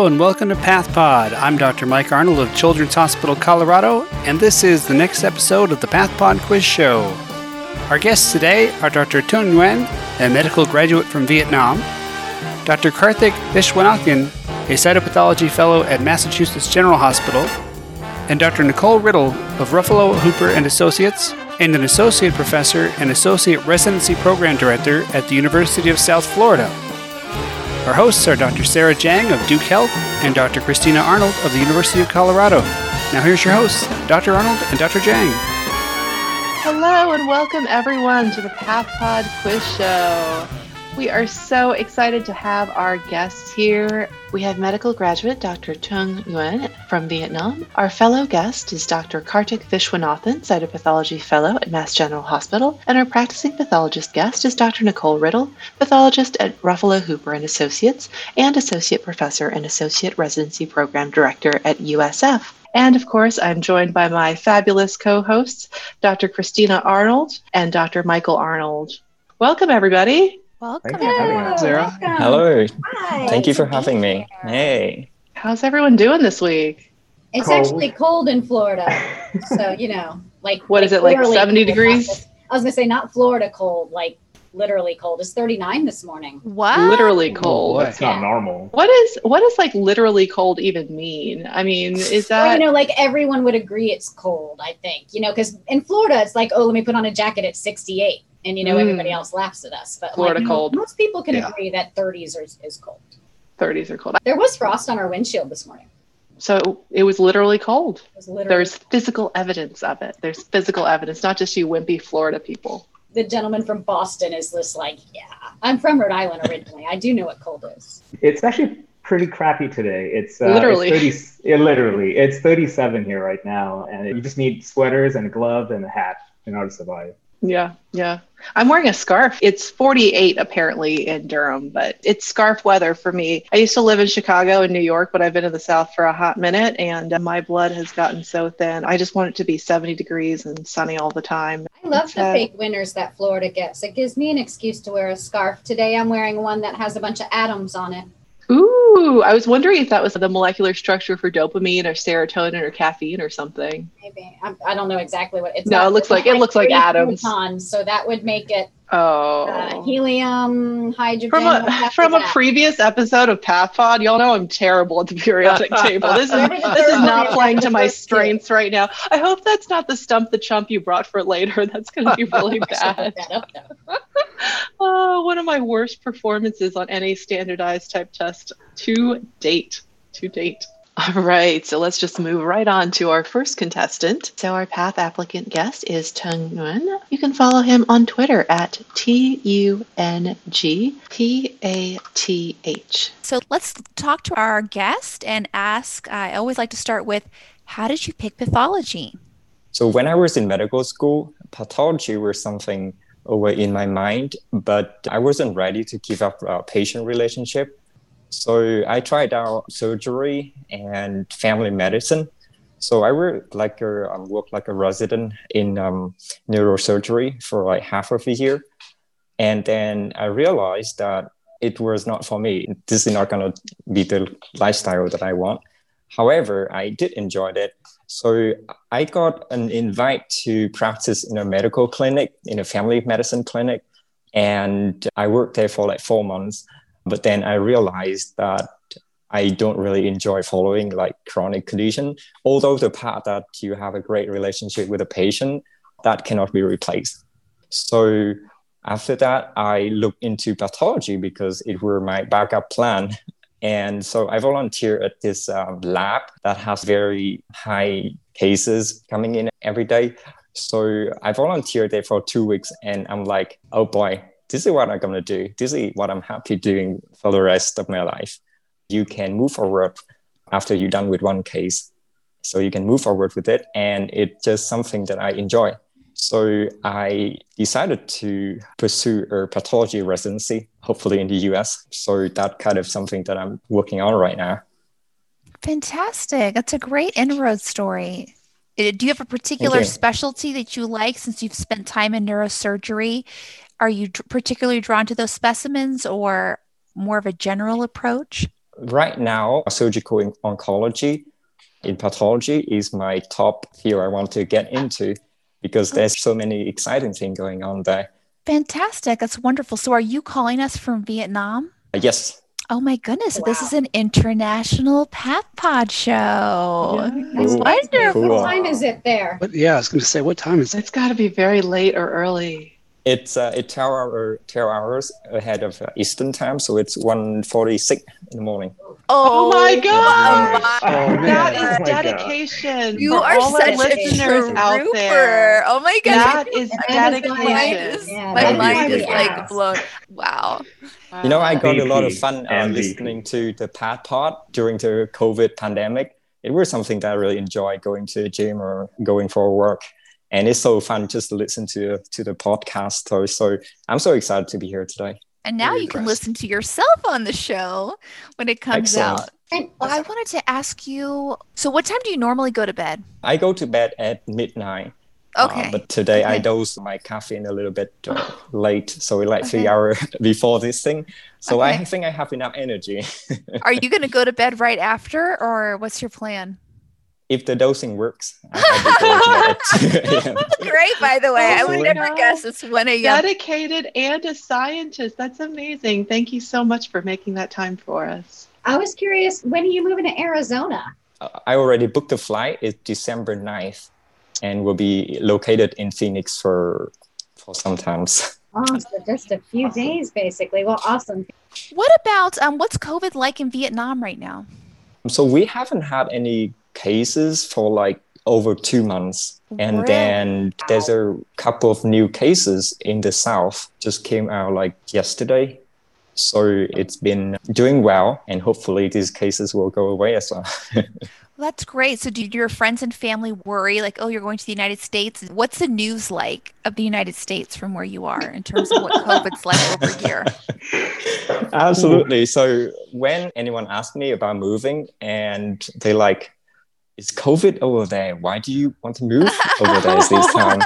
Hello and welcome to PathPod. I'm Dr. Mike Arnold of Children's Hospital Colorado, and this is the next episode of the PathPod Quiz Show. Our guests today are Dr. Tung Nguyen, a medical graduate from Vietnam, Dr. Kartik Viswanathan, a cytopathology fellow at Massachusetts General Hospital, and Dr. Nicole Riddle of Ruffolo Hooper and Associates, and an associate professor and associate residency program director at the University of South Florida. Our hosts are Dr. Sara Jiang of Duke Health and Dr. Christina Arnold of the University of Colorado. Now here's your hosts, Dr. Arnold and Dr. Jiang. Hello and welcome everyone to the PathPod Quiz Show. We are so excited to have our guests here. We have medical graduate Dr. Tung Nguyen from Vietnam. Our fellow guest is Dr. Kartik Viswanathan, cytopathology fellow at Mass General Hospital, and our practicing pathologist guest is Dr. Nicole Riddle, pathologist at Ruffolo Hooper and Associates and associate professor and associate residency program director at USF. And of course, I'm joined by my fabulous co hosts, Dr. Christina Arnold and Dr. Michael Arnold. Welcome, everybody. Welcome. Thank you for having us, Sara. Hello. Hi. Thank you for having me. Hey. How's everyone doing this week? It's Cold. actually cold in Florida, so you know, like What is it, like 70 cold. degrees? I was gonna say not Florida cold, like literally cold. It's 39 this morning. What? Literally cold. boy. That's not normal. What is what does like literally cold even mean? I mean, is Well, that you know, like everyone would agree it's cold. I think you know, because in Florida it's like, oh, let me put on a jacket at 68, and you know Mm. everybody else laughs at us. But Florida like, cold. Most people can Yeah. agree that 30s is, is cold. 30s are cold? There was frost on our windshield this morning. So it was literally cold. It was literally There's physical evidence of it. There's physical evidence, not just you wimpy Florida people. the gentleman from Boston is just like, yeah, I'm from Rhode Island originally. I do know what cold is. It's actually pretty crappy today. It's uh, Literally. It's 30, yeah, literally. It's 37 here right now, and you just need sweaters and a glove and a hat in order to survive. Yeah, yeah. I'm wearing a scarf. It's 48 apparently in Durham, but it's scarf weather for me. I used to live in Chicago and New York, but I've been in the South for a hot minute and uh, my blood has gotten so thin. I just want it to be 70 degrees and sunny all the time. I love It's, the fake winters that Florida gets. It gives me an excuse to wear a scarf. Today I'm wearing one that has a bunch of atoms on it. Ooh, I was wondering if that was the molecular structure for dopamine or serotonin or caffeine or something. Maybe I, I don't know exactly what it's. No, it looks it's like- it looks like atoms. protons, so that would make it Oh. uh, helium, hydrogen. From a from a previous episode of PathPod, y'all know I'm terrible at the periodic table. This is this is not one playing to my strengths right now. I hope that's not the stump the chump you brought for later. That's going to be really bad. put that up, though. Oh, one of my worst performances on any standardized type test to date. To date. All right, so let's just move right on to our first contestant. So our path applicant guest is Tung Nguyen. You can follow him on Twitter at T U N G P A T H. So let's talk to our guest and ask. I always like to start with, how did you pick pathology? So when I was in medical school, pathology was something over in my mind, but I wasn't ready to give up a patient relationship. So I tried out surgery and family medicine. So I worked like a um, worked like a resident in um, neurosurgery for like half of a year, and then I realized that it was not for me. This is not going to be the lifestyle that I want. However, I did enjoy it. So I got an invite to practice in a medical clinic, in a family medicine clinic, and I worked there for like four months. But then I realized that I don't really enjoy following like chronic condition. Although the part that you have a great relationship with a patient, that cannot be replaced. So after that, I looked into pathology because it were my backup plan. And so I volunteer at this um, lab that has very high cases coming in every day. So I volunteered there for two weeks and I'm like, oh boy, this is what I'm going to do. This is what I'm happy doing for the rest of my life. You can move forward after you're done with one case. So you can move forward with it. And it's just something that I enjoy. So I decided to pursue a pathology residency, hopefully in the US. So that kind of something that I'm working on right now. Fantastic. That's a great inroad story. Uh, Do you have a particular specialty that you like since you've spent time in neurosurgery? Are you particularly drawn to those specimens or more of a general approach? right now, surgical oncology in pathology is my top field I want to get into because there's so many exciting things going on there. Fantastic. That's wonderful. So, are you calling us from Vietnam? Uh, yes. Oh my goodness. Wow. This is an international Path Pod show. Yeah. That's Cool. wonderful. Cool. What time is it there? What, yeah, I was going to say, what time is it? It's got to be very late or early. It's uh, it's 12, hour, 12 hours ahead of uh, Eastern time, so it's 1.46 in the morning. Oh, my God. my- Oh, man. That Oh is my God. dedication. You are such a listeners out trooper. there. Oh my God. That is That is My mind dedication. is, Yeah, my mind is like asked. blown. Wow. You know, I got a lot of fun uh, listening to the PathPod during the COVID pandemic. It was something that I really enjoyed going to the gym or going for a walk. And it's so fun just to listen to to the podcast. So, so I'm so excited to be here today. And now Very you can listen to yourself on the show when it comes Excellent. out. And- Well, I wanted to ask you so, what time do you normally go to bed? I go to bed at midnight. uh, Okay. but today I Okay. dose my caffeine a little bit uh, late, so it's like three hours before this thing. So Okay. I think I have enough energy. Are you going to go to bed right after, or what's your plan? If the dosing works, I- I'll be going to bed at 2 a.m. Great, by the way. I would never guess it's 1 a.m. Dedicated and a scientist. That's amazing. Thank you so much for making that time for us. I was curious, when are you moving to Arizona? Uh, I already booked the flight. It's December 9th and will be located in Phoenix for for some times. Oh, so just a few days, basically. Well, awesome. What about um, what's COVID like in Vietnam right now? So we haven't had any cases for like over two months. And Really? then there's a couple of new cases in the south just came out like yesterday. So it's been doing well, and hopefully these cases will go away as well. Well, that's great. So, do your friends and family worry, like, oh, you're going to the United States? What's the news like of the United States from where you are in terms of what COVID's like over here? Absolutely. So when anyone asks me about moving and they like, is COVID over there? Why do you want to move over there this time?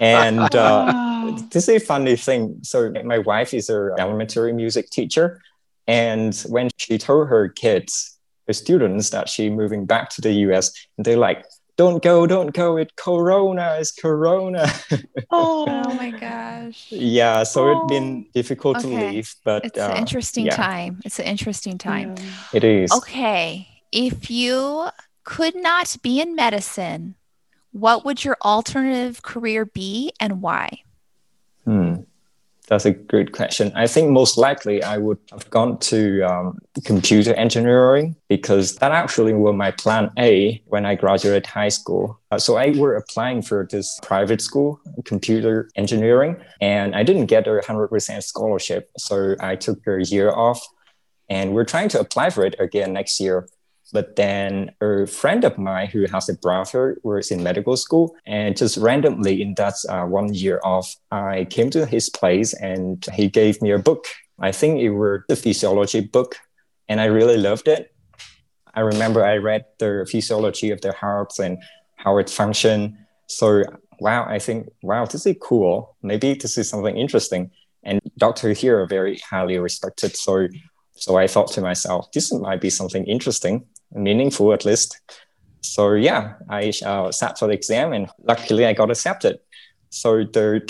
And uh, this is a funny thing. So my wife is an elementary music teacher. And when she told her kids, her students that she moving back to the US, they're like, don't go, don't go. It's Corona, it's Corona. Oh, Oh my gosh. yeah, so Oh. it's been difficult to leave, but It's uh, an interesting yeah. time. It's an interesting time. Yeah. it is. Okay. If you could not be in medicine, what would your alternative career be and why? Hmm. That's a good question. I think most likely I would have gone to um, computer engineering because that actually was my plan A when I graduated high school. Uh, so I were applying for this private school, computer engineering, and I didn't get a 100% scholarship. So I took a year off and we're trying to apply for it again next year. But then a friend of mine who has a brother was in medical school, and just randomly in that uh, one year off, I came to his place and he gave me a book. I think it was the physiology book, and I really loved it. I remember I read the physiology of the heart and how it functions. So wow, I think wow, this is cool. Maybe this is something interesting. And doctor here are very highly respected. So so I thought to myself, this might be something interesting, meaningful at least. So yeah, I uh, sat for the exam, and luckily I got accepted. So the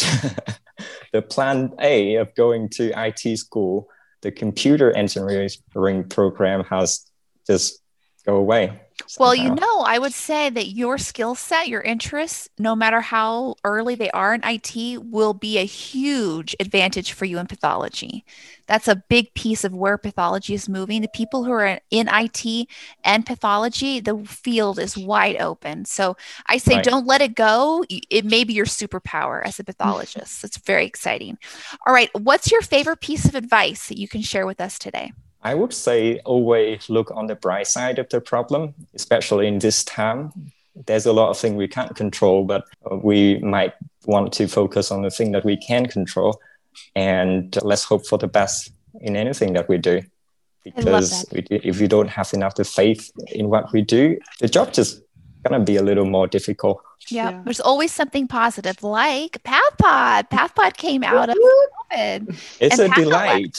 the plan A of going to IT school, the computer engineering program has just go away. Well, you know, I would say that your skill set, your interests, no matter how early they are in IT, will be a huge advantage for you in pathology. That's a big piece of where pathology is moving. The people who are in IT and pathology, the field is wide open. So I say Right. don't let it go. It may be your superpower as a pathologist. It's very exciting. All right. What's your favorite piece of advice that you can share with us today? I would say always look on the bright side of the problem, especially in this time. There's a lot of things we can't control, but uh, we might want to focus on the thing that we can control. And let's hope for the best in anything that we do. Because we, if we don't have enough the faith in what we do, the job just gonna be a little more difficult. Yeah. Yeah. There's always something positive, like PathPod. PathPod came out of COVID. It's a Path delight.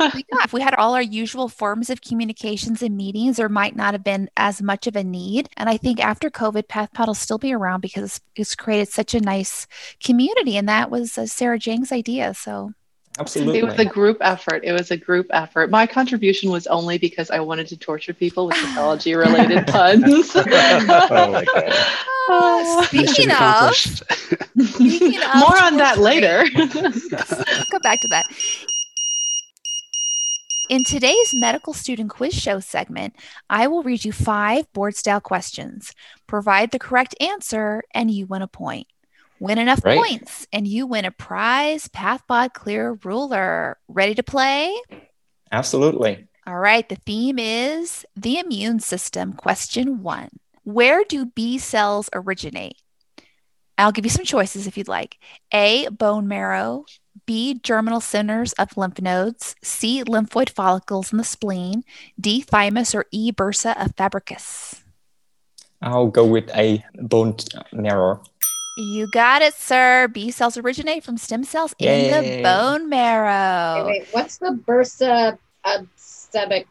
Elective. Yeah, if we had all our usual forms of communications and meetings, there might not have been as much of a need. And I think after COVID, PathPod will still be around because it's, it's created such a nice community. And that was uh, Sara Jiang's idea. So Absolutely. It was a group effort. It was a group effort. My contribution was only because I wanted to torture people with pathology related puns. oh my god. Uh, speaking of, speaking of More on that later. We'll come back to that. In today's medical student quiz show segment, I will read you five board style questions. Provide the correct answer, and you win a point. Win enough Right. points, and you win a prize PathPod Clear Ruler. Ready to play? Absolutely. All right, the theme is the immune system. Question one Where do B cells originate? I'll give you some choices if you'd like. A, bone marrow. B, germinal centers of lymph nodes. C, lymphoid follicles in the spleen. D, thymus, or E, bursa of Fabricius. I'll go with a bone uh, marrow. You got it, sir. B cells originate from stem cells in the bone marrow. Wait, wait, what's the bursa of Fabricius?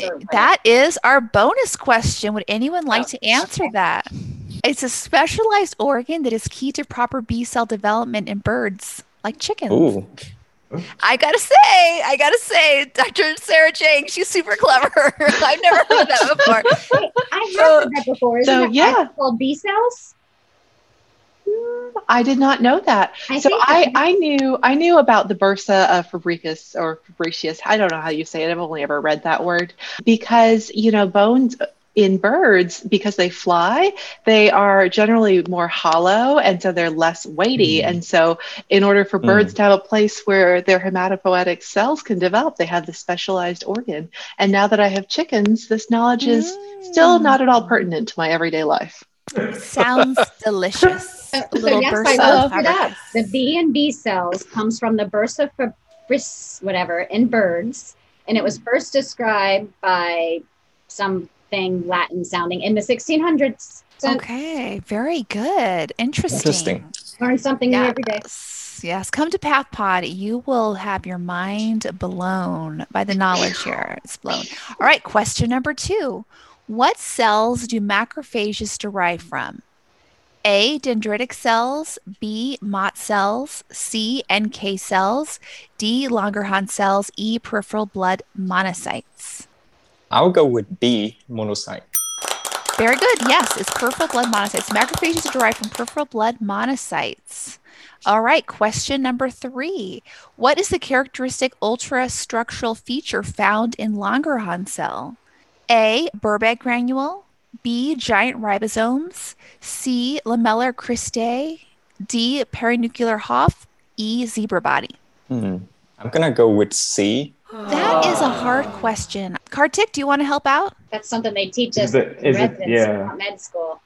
or That is our bonus question. Would anyone like to oh, answer that? It's a specialized organ that is key to proper B cell development in birds, like chickens. Ooh, I gotta say, I gotta say, Dr. Sara Jiang, she's super clever. I've never heard that before. Wait, I have heard that before. Isn't So, that yeah. called B cells? I did not know that. I so I, I knew I knew about the bursa of fabricus or fabricius. I don't know how you say it. I've only ever read that word because you know bones in birds because they fly they are generally more hollow and so they're less weighty Mm. and so in order for birds to have a place where their hematopoietic cells can develop they have this specialized organ and now that i have chickens this knowledge is still Mm. not at all pertinent to my everyday life Sounds delicious. So, A so yes, bursa I of looked it up. The B and B cells comes from the bursa fabris, whatever, in birds, and it was first described by something Latin sounding in the 1600s. So Okay, very good. Interesting. Interesting. learn something new every day. Yes, yes. Come to PathPod. You will have your mind blown by the knowledge here. It's blown. All right, question number two. What cells do macrophages derive from? A. Dendritic cells. B. Mott cells. C. NK cells. D. Langerhans cells. E. Peripheral blood monocytes. I'll go with B, monocyte. Very good. Yes, it's peripheral blood monocytes. Macrophages are derived from peripheral blood monocytes. All right, question number three. What is the characteristic ultrastructural feature found in Langerhans cell? A. Birbeck granule. B. Giant ribosomes. C. Lamellar cristae. D. Perinuclear hof. E. Zebra body. Hmm. I'm gonna go with C. That is a hard question. Kartik, do you want to help out? That's something they teach us it- in is it- yeah. at med school.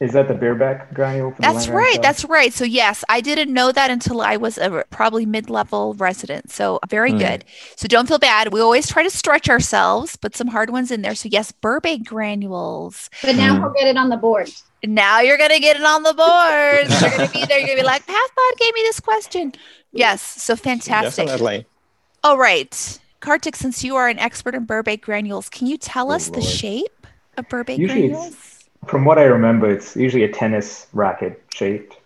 Is that the Birbeck granule? For That's Langerhans right. cell? That's right. So yes, I didn't know that until I was a probably mid-level resident. So very Hmm. good. So don't feel bad. We always try to stretch ourselves, put some hard ones in there. So yes, Birbeck granules. But now Hmm. we'll get it on the board. Now you're gonna get it on the board. you're gonna be there. You're gonna be like, PathPod gave me this question. Yes. So fantastic. Definitely. All right, Kartik, since you are an expert in Birbeck granules, can you tell Oh, us the shape of Birbeck Usually it's- granules? From what I remember, it's usually a tennis racket shaped.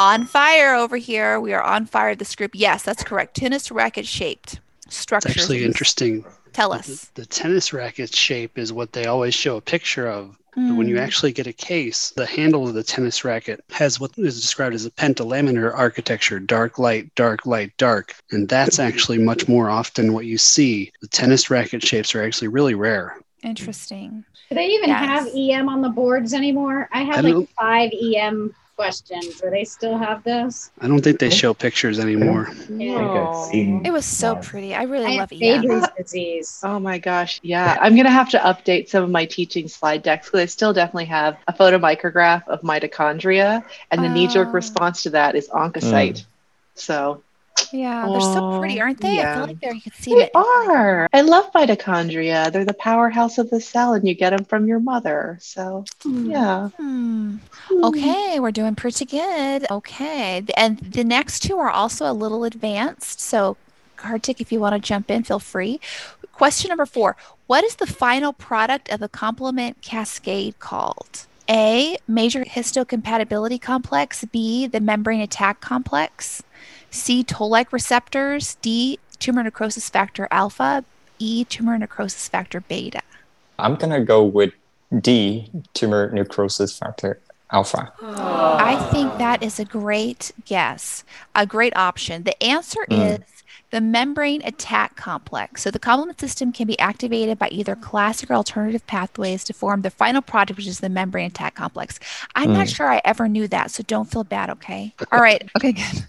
On fire over here. We are on fire. This group. Yes, that's correct. Tennis racket shaped structure. It's structure. actually interesting. Tell us. the tennis racket shape is what they always show a picture of. But when you Mm. actually get a case, the handle of the tennis racket has what is described as a pentalaminar architecture dark, light, dark, light, dark. And that's actually much more often what you see. The tennis racket shapes are actually really rare. Interesting. Do they even Yes. have EM on the boards anymore? I I had like five EM questions. Do they still have those? I don't think they show pictures anymore. I think I've seen. It was so pretty. I really I love have EM. Fabry's disease. Oh my gosh. Yeah. I'm going to have to update some of my teaching slide decks because I still definitely have a photomicrograph of mitochondria. And the knee jerk Oh. response to that is oncocyte. Mm. So Yeah, they're so pretty, Oh, aren't they? I feel like they're you can see They are. I love mitochondria. They're the powerhouse of the cell, and you get them from your mother. So, hmm. yeah. Hmm. hmm. Okay, we're doing pretty good. Okay. And the next two are also a little advanced. So, Kartik, if you want to jump in, feel free. Question number four What is the final product of the complement cascade called? A, major histocompatibility complex. B, the membrane attack complex. C, toll like receptors. D, tumor necrosis factor alpha. E, tumor necrosis factor beta. I'm gonna go with D, tumor necrosis factor alpha. I think that is a great guess, a great option. The answer hmm. is the membrane attack complex. So the complement system can be activated by either classic or alternative pathways to form the final product, which is the membrane attack complex. I'm not hmm. sure I ever knew that, so don't feel bad, okay? All right. Okay, good.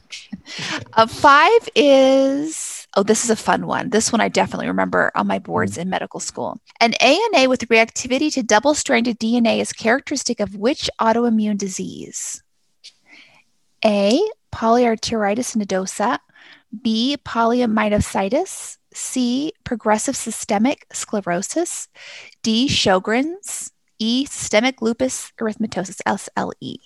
Uh, five is oh, this is a fun one. This one I definitely remember on my boards in medical school. An ANA with reactivity to double stranded DNA is characteristic of which autoimmune disease? A. Polyarteritis nodosa. B. Polymyositis. C. Progressive systemic sclerosis. D. Sjogren's. E. Systemic lupus erythematosus, SLE.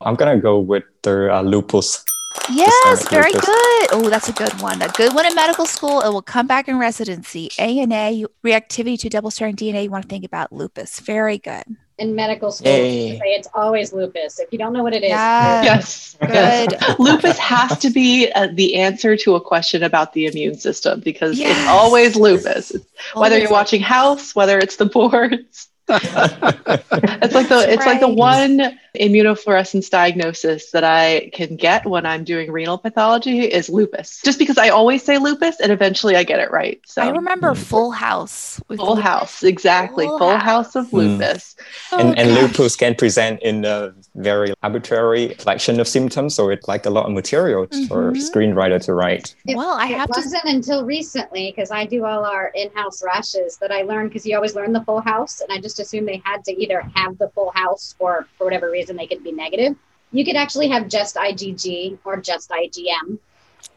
I'm gonna go with the uh, lupus. Yes, very lupus. good. Oh, that's a good one. A good one in medical school. It will come back in residency. ANA reactivity to double-stranded DNA. You want to think about lupus. Very good. In medical school, Yay. they say it's always lupus. If you don't know what it is, Yeah. Yes. Good. Lupus has to be uh, the answer to a question about the immune system because Yes. it's always lupus. Whether Always you're watching House, whether it's the boards. It's like the it's like the one immunofluorescence diagnosis that I can get when I'm doing renal pathology is lupus. Just because I always say lupus and eventually I get it right. So I remember Mm. Full House. With full lupus. house, exactly. Full Full, House. house. of Mm. lupus. and, and Oh, gosh. lupus can present in a very arbitrary collection of symptoms, so it's like a lot of material for Mhm. screenwriter to write. It- Well, I it to. wasn't until recently because I do all our in-house rashes that I learned because you always learn the full house, and I just assumed they had to either have the full house or for whatever reason they could be negative. You could actually have just IgG or just IgM.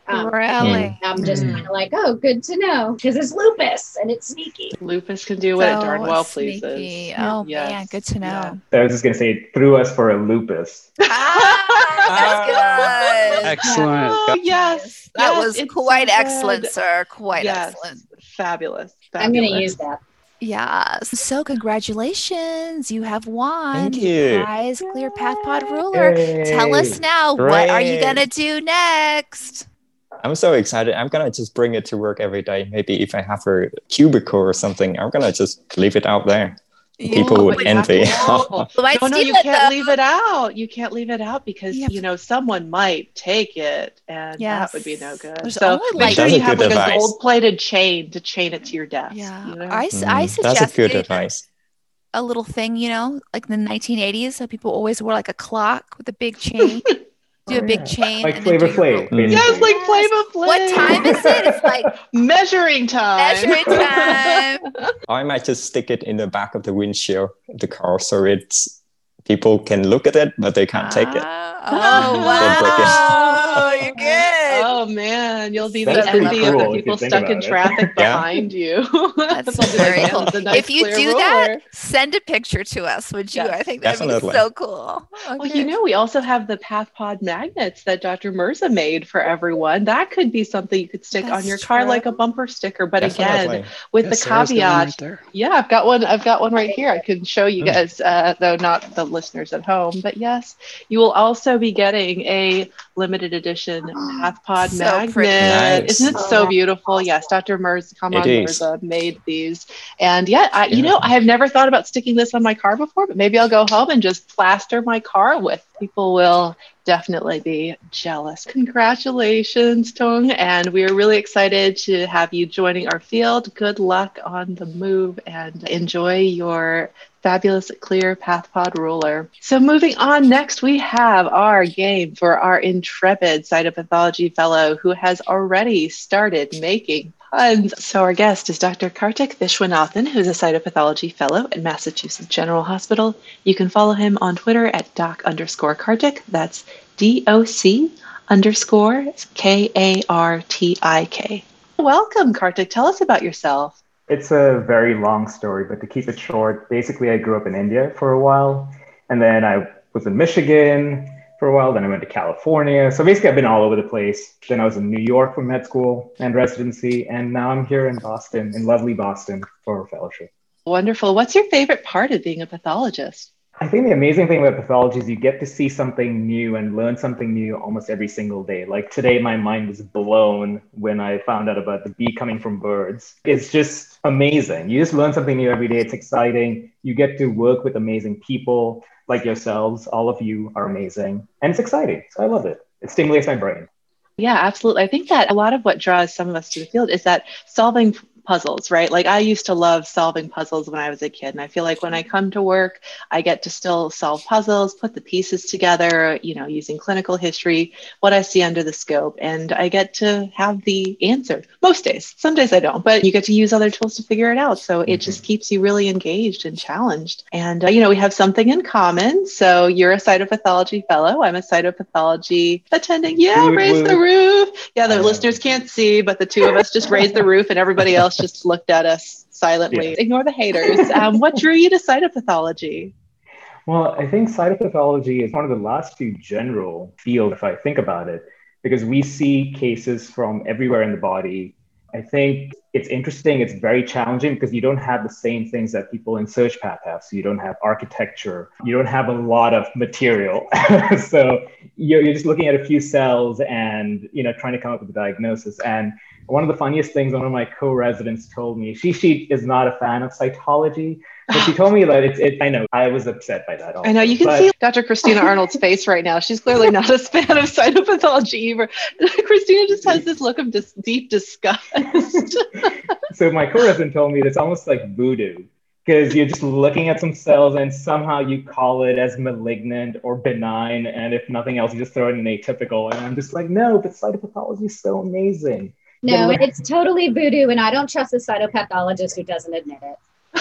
Um, Really? I'm just Mm. kind of like, oh, good to know because it's lupus and it's sneaky. Lupus can do what it darn well sneaky. pleases. Oh yeah, man, good to know. Yeah. I was just gonna say it threw us for a lupus. Ah, that's good. Excellent. Oh, yes. That Yes, was it's quite so excellent, good. sir. Quite yes. excellent. Fabulous. I'm going to use that. Yes. So congratulations. You have won Thank you. prize Clear Path Pod ruler. Tell us now, what are you gonna do next? I'm so excited. I'm gonna just bring it to work every day. Maybe if I have a cubicle or something, I'm gonna just leave it out there. People Oh, would but you have envy. to- Oh, You no, no, you it, can't though. leave it out. You can't leave it out because You you know someone might take it, and that would be no good. There's so only, make like- sure you have good like a advice. gold-plated chain to chain it to your desk. Yeah. you know? I, s- I Mm, suggest That's a good advice. a little thing, you know, like in the 1980s. So people always wore like a clock with a big chain. do a Oh, big yeah. chain. Like and then Flavor do your Flav. Mm. yes, like Yes. Flavor Flav. What time is it? It's like measuring time. measuring time. I might just stick it in the back of the windshield of the car so it's people can look at it, but they can't take it. Ah, Oh, Don't it. wow. You're good. Oh man, you'll be That's the pretty envy of the people stuck in it. traffic Yeah. behind you. That's They'll very cool. nice if you clear do that, send a picture to us, would you? Yes, I think that'd definitely. be so cool. Well, you know, we also have the PathPod magnets that Dr. Mirza made for everyone. That could be something you could stick on That's your car like a bumper sticker. But again, Definitely. with Yes, the there's the caveat, right yeah, I've got one. I've got one right here. I can show you Mm. guys, uh, though not the listeners at home. But yes, you will also be getting a limited edition PathPod So magnet. pretty. Nice. Isn't it Oh, so beautiful? Yes, Dr. Mirza, come It on, is. Mirza made these, and yeah, I, you know, I have never thought about sticking this on my car before, but maybe I'll go home and just plaster my car with. People will definitely be jealous. Congratulations, Tung. And we are really excited to have you joining our field. Good luck on the move and enjoy your fabulous clear path pod ruler. So moving on, next we have our game for our intrepid cytopathology fellow who has already started making puns. So our guest is Dr. Kartik Vishwanathan, who's a cytopathology fellow at Massachusetts General Hospital. You can follow him on Twitter at doc underscore Kartik. That's D O C underscore K A R T I K. Welcome, Kartik. Tell us about yourself. It's a very long story, but to keep it short, basically, I grew up in India for a while, and then I was in Michigan for a while. Then I went to California. So basically, I've been all over the place. Then I was in New York for med school and residency, and now I'm here in Boston, in lovely Boston, for fellowship. Wonderful. What's your favorite part of being a pathologist? I think the amazing thing about pathology is you get to see something new and learn something new almost every single day. Like today, my mind was blown when I found out about the bee coming from birds. It's just amazing. You just learn something new every day. It's exciting. You get to work with amazing people like yourselves. All of you are amazing. And it's exciting. So I love it. It stimulates my brain. Yeah, absolutely. I think that a lot of what draws some of us to the field is that solving puzzles, right? Like I used to love solving puzzles when I was a kid. And I feel like when I come to work, I get to still solve puzzles, put the pieces together, you know, using clinical history, what I see under the scope. And I get to have the answer most days. Some days I don't, but you get to use other tools to figure it out. So mm-hmm. it just keeps you really engaged and challenged. And, uh, you know, we have something in common. So you're a cytopathology fellow. I'm a cytopathology attending. Yeah, raise the roof. Yeah, the listeners can't see, but the two of us just raised the roof and everybody else just looked at us silently. Yeah. Ignore the haters. Um, what drew you to cytopathology? Well, I think cytopathology is one of the last few general fields, if I think about it, because we see cases from everywhere in the body. I think it's interesting. It's very challenging because you don't have the same things that people in SurgPath have. So you don't have architecture. You don't have a lot of material. so you're, you're just looking at a few cells and you know trying to come up with a diagnosis. And one of the funniest things one of my co-residents told me, she she is not a fan of cytology, but she told me that it's it, I know I was upset by that. Also, I know you can but... see Dr. Christina Arnold's face right now. She's clearly not a fan of cytopathology either. Christina just has this look of dis- deep disgust. so my co-resident told me that it's almost like voodoo because you're just looking at some cells and somehow you call it as malignant or benign and if nothing else you just throw it in atypical and i'm just like no but cytopathology is so amazing no, it's totally voodoo, and I don't trust a cytopathologist who doesn't admit it.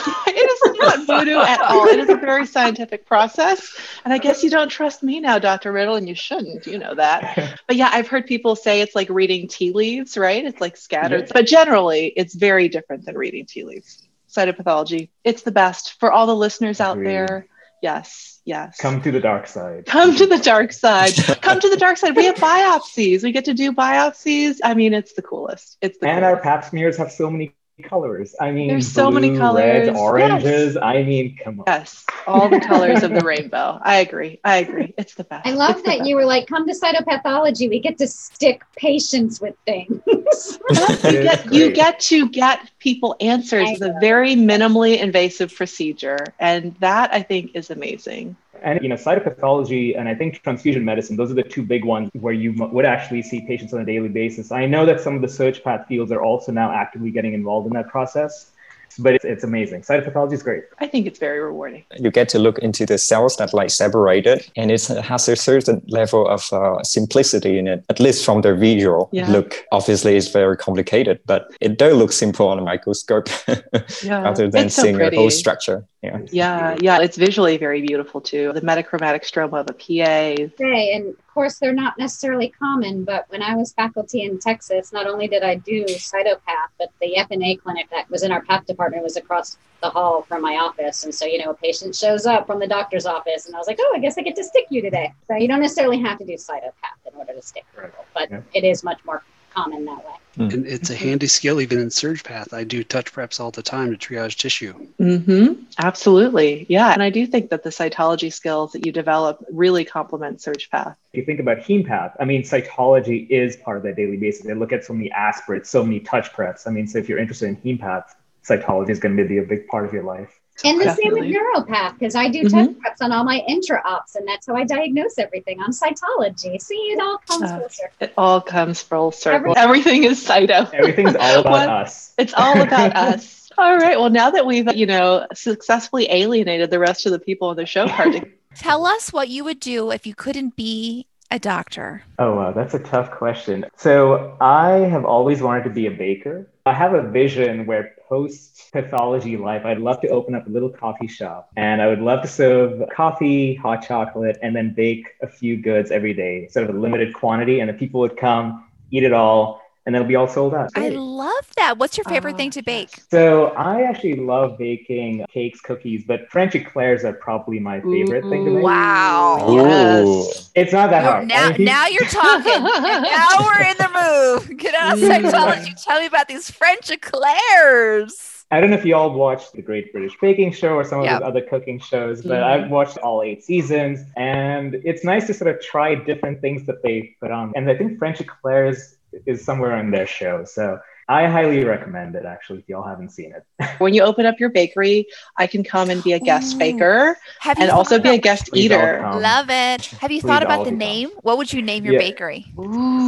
it is not voodoo at all. It is a very scientific process. And I guess you don't trust me now, Dr. Riddle, and you shouldn't. You know that. But yeah, I've heard people say it's like reading tea leaves, right? It's like scattered. Yeah. But generally, it's very different than reading tea leaves. Cytopathology, it's the best for all the listeners out there. Yes Yes. Come to the dark side. Come to the dark side. Come to the dark side. We have biopsies. We get to do biopsies. I mean, it's the coolest. It's the and coolest. our pap smears have so many colors. I mean, there's so blue, many colors, reds, oranges. Yes. I mean, come on. Yes, all the colors of the rainbow. I agree. I agree. It's the best. I love it's that you were like, come to cytopathology. We get to stick patients with things. you, get, you get to get people answers. It's a very minimally invasive procedure, and that I think is amazing. And you know, cytopathology and I think transfusion medicine, those are the two big ones where you would actually see patients on a daily basis. I know that some of the SurgPath fields are also now actively getting involved in that process but it's, it's amazing. Cytopathology is great. I think it's very rewarding. You get to look into the cells that like separated, and it has a certain level of uh, simplicity in it, at least from the visual yeah. look. Obviously, it's very complicated, but it does look simple on a microscope yeah. rather than seeing so a whole structure. Yeah. yeah, yeah, it's visually very beautiful too. The metachromatic stroma of a PA. Okay, and of course they're not necessarily common, but when I was faculty in Texas, not only did I do cytopath, but the FNA clinic that was in our path department was across the hall from my office. And so, you know, a patient shows up from the doctor's office, and I was like, oh, I guess I get to stick you today. So you don't necessarily have to do cytopath in order to stick people, but yeah. it is much more common that way. Mm. And it's a handy skill even in SurgPath. I do touch preps all the time to triage tissue. Mm-hmm. Absolutely. Yeah. And I do think that the cytology skills that you develop really complement SurgPath. If you think about HemePath, I mean, cytology is part of that daily basis. They look at so many aspirates, so many touch preps. I mean, so if you're interested in HemePath, cytology is going to be a big part of your life. And the Definitely. same with neuropath because I do mm-hmm. test preps on all my intra-ops, and that's how I diagnose everything on cytology. See, it all comes uh, full circle. It all comes full circle. Everything, Everything is cyto. Everything's all about us. It's all about us. All right. Well, now that we've you know successfully alienated the rest of the people on the show, part tell us what you would do if you couldn't be a doctor? Oh, wow, that's a tough question. So, I have always wanted to be a baker. I have a vision where post pathology life, I'd love to open up a little coffee shop and I would love to serve coffee, hot chocolate, and then bake a few goods every day, sort of a limited quantity. And the people would come, eat it all, and it'll be all sold out. I love that. What's your favorite Oh, thing to bake? So I actually love baking cakes, cookies, but French eclairs are probably my favorite thing to make. Wow. Yes. It's not that hard. now, I mean, now you're talking. Now we're in the move. Get on psychology. Tell me about these French eclairs. I don't know if you all watched the Great British Baking Show or some of Yep. those other cooking shows, but Mhm. I've watched all eight seasons, and it's nice to sort of try different things that they put on. And I think French eclairs is somewhere on their show, so I highly recommend it. Actually, if y'all haven't seen it, When you open up your bakery, I can come and be a guest Ooh. baker Have and also thought be a guest Please eater. Love it. Have you Please thought about the become. name? What would you name your Yeah. bakery?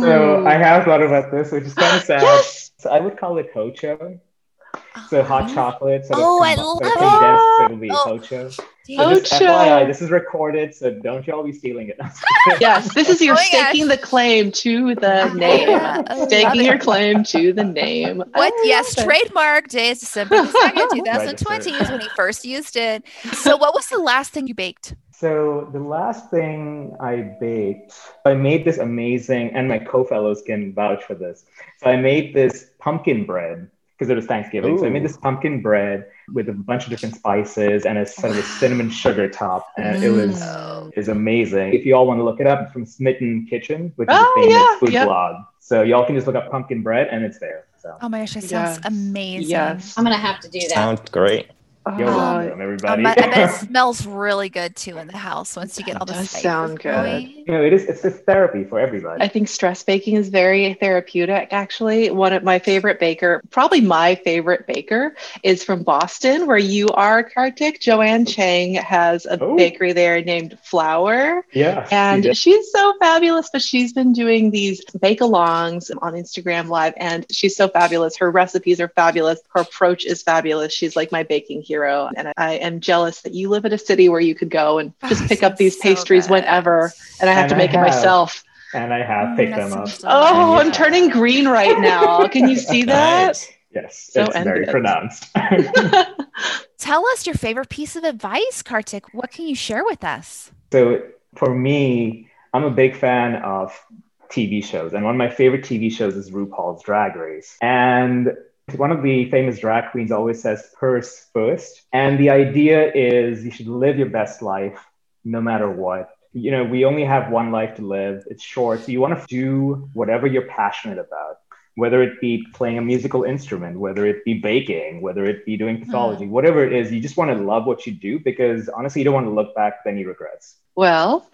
so I have thought about this, which is kind of sad. Yes. So I would call it Hocho. Oh. So hot chocolate, sort of, Oh, I combi- sort of love condensed, so it'll be Oh. Hocho. So just FYI, this is recorded, so don't y'all be stealing it. Yes, this is your Oh my gosh. staking the claim to the ah, name. Oh, yeah, Staking your claim to the name. What? Ah, yes, love it. trademark days December 2nd, 2020 is when he first used it. So, what was the last thing you baked? So the last thing I baked, I made this amazing, and my co-fellows can vouch for this. So I made this pumpkin bread because it was Thanksgiving. So I made this pumpkin bread with a bunch of different spices and a sort of a cinnamon sugar top, and it was Mm. is amazing. If you all want to look it up, it's from Smitten Kitchen, which is Oh, a famous yeah, food yep. blog. So y'all can just look up pumpkin bread, and it's there. So Oh my gosh, that Yes. sounds amazing. Yes. I'm gonna have to do that. Sounds great. You're Oh, welcome, I everybody. bet, I bet it smells really good too in the house once you get all the does spices sound good. going. you know, it is. It's just therapy for everybody. I think stress baking is very therapeutic, actually. One of my favorite baker, probably my favorite baker, is from Boston, where you are, Kartik. Joanne Chang has a Oh. bakery there named Flour. yeah, And did. she's so fabulous, but she's been doing these bake alongs on Instagram Live, and she's so fabulous. Her recipes are fabulous. Her approach is fabulous. She's like my baking hero. And I am jealous that you live in a city where you could go and just Oh, pick up these so pastries good. whenever, and I have And to I make it myself. and I have Mm, picked that them up. sounds Oh, I'm Yeah. turning green right now. Can you see that? Nice. Yes, So it's very pronounced. Tell us your favorite piece of advice, Kartik. What can you share with us? so for me, I'm a big fan of TV shows, and one of my favorite TV shows is RuPaul's Drag Race. And one of the famous drag queens always says purse first. And the idea is you should live your best life no matter what. You know, we only have one life to live. It's short. So you want to do whatever you're passionate about, whether it be playing a musical instrument, whether it be baking, whether it be doing hmm. pathology, whatever it is, you just want to love what you do because honestly, you don't want to look back with any regrets. Well,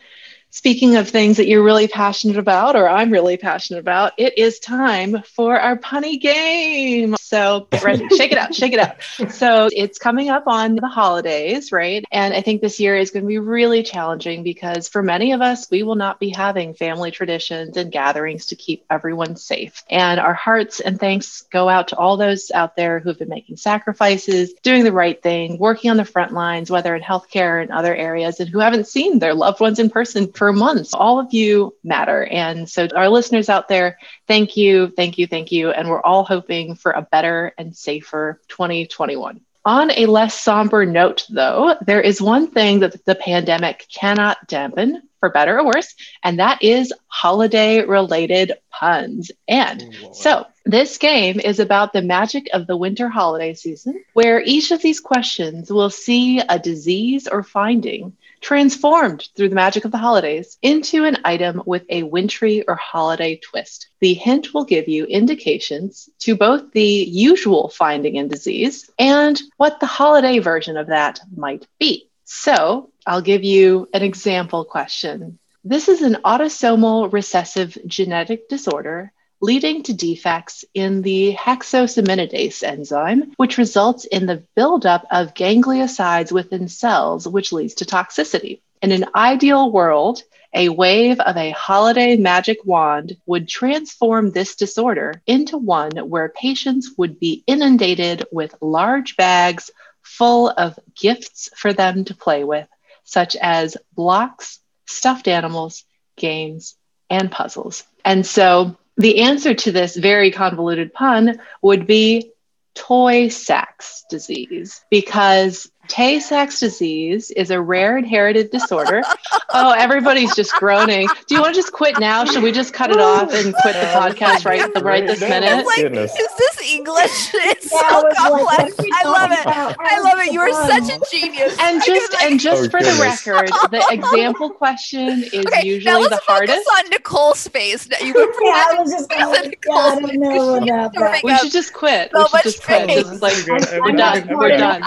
speaking of things that you're really passionate about, or I'm really passionate about, it is time for our punny game. So get ready, shake it out, shake it out. So it's coming up on the holidays, right? And I think this year is going to be really challenging because for many of us, we will not be having family traditions and gatherings to keep everyone safe. And our hearts and thanks go out to all those out there who've been making sacrifices, doing the right thing, working on the front lines, whether in healthcare and other areas, and who haven't seen their loved ones in person for months. All of you matter. And so, our listeners out there, thank you, thank you, thank you. And we're all hoping for a better and safer 2021. On a less somber note, though, there is one thing that the pandemic cannot dampen, for better or worse, and that is holiday related puns. And so, this game is about the magic of the winter holiday season, where each of these questions will see a disease or finding transformed through the magic of the holidays into an item with a wintry or holiday twist. The hint will give you indications to both the usual finding and disease and what the holiday version of that might be. So, I'll give you an example question. This is an autosomal recessive genetic disorder leading to defects in the hexosaminidase enzyme, which results in the buildup of gangliosides within cells, which leads to toxicity. In an ideal world, a wave of a holiday magic wand would transform this disorder into one where patients would be inundated with large bags full of gifts for them to play with, such as blocks, stuffed animals, games, and puzzles. And so the answer to this very convoluted pun would be toy sex disease because Tay Sachs disease is a rare inherited disorder. oh, everybody's just groaning. Do you want to just quit now? Should we just cut it off and quit the podcast right right this minute? Like, is this English? It's Yeah, I so was like, complex. what I love it. I love it. You are such a genius. And just like- and just Oh, for the record, the example question is okay, now usually let's the focus hardest. on Nicole's face. Now, You went from Yeah, I was just gonna, yeah, I don't know about that. We should just quit. so we should much just quit. praise. Just like I'm, we're done. We're done.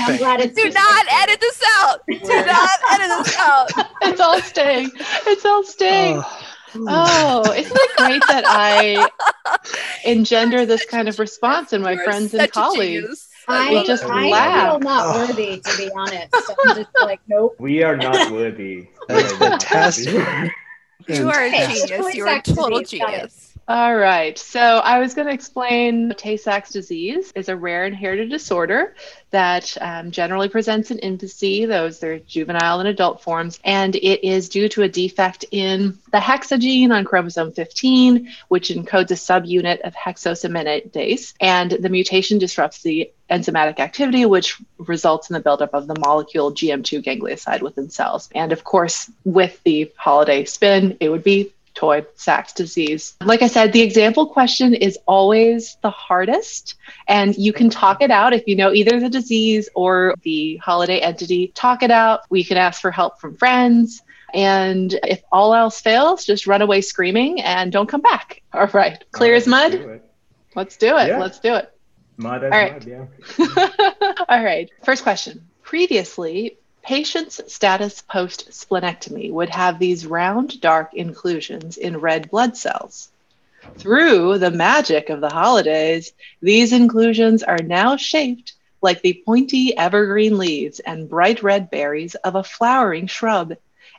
Of this thing. I'm glad it's Do not edit this out. Do not edit this out. it's all staying. It's all staying. Oh, oh isn't it great that I engender this kind of response in my You are friends and colleagues? I, We just I laugh. feel not Oh. worthy, to be honest. So I'm just like, nope. We are not worthy. That's We fantastic. You are a genius. You are a total disease, got it. genius. All right. So I was going to explain Tay Sachs disease is a rare inherited disorder that um, generally presents in infancy. Those are juvenile and adult forms, and it is due to a defect in the hexa gene on chromosome 15, which encodes a subunit of hexosaminidase, and the mutation disrupts the enzymatic activity, which results in the buildup of the molecule GM2 ganglioside within cells. And of course, with the holiday spin, it would be Toy Sachs disease. Like I said, the example question is always the hardest, and you can talk it out if you know either the disease or the holiday entity. Talk it out. We can ask for help from friends. And if all else fails, just run away screaming and don't come back. All right. Clear as Let's mud? do. Let's do it. Yeah. Let's do it. Mud as All right. mud, yeah. All right. First question. Previously, patients' status post splenectomy would have these round, dark inclusions in red blood cells. Through the magic of the holidays, these inclusions are now shaped like the pointy evergreen leaves and bright red berries of a flowering shrub.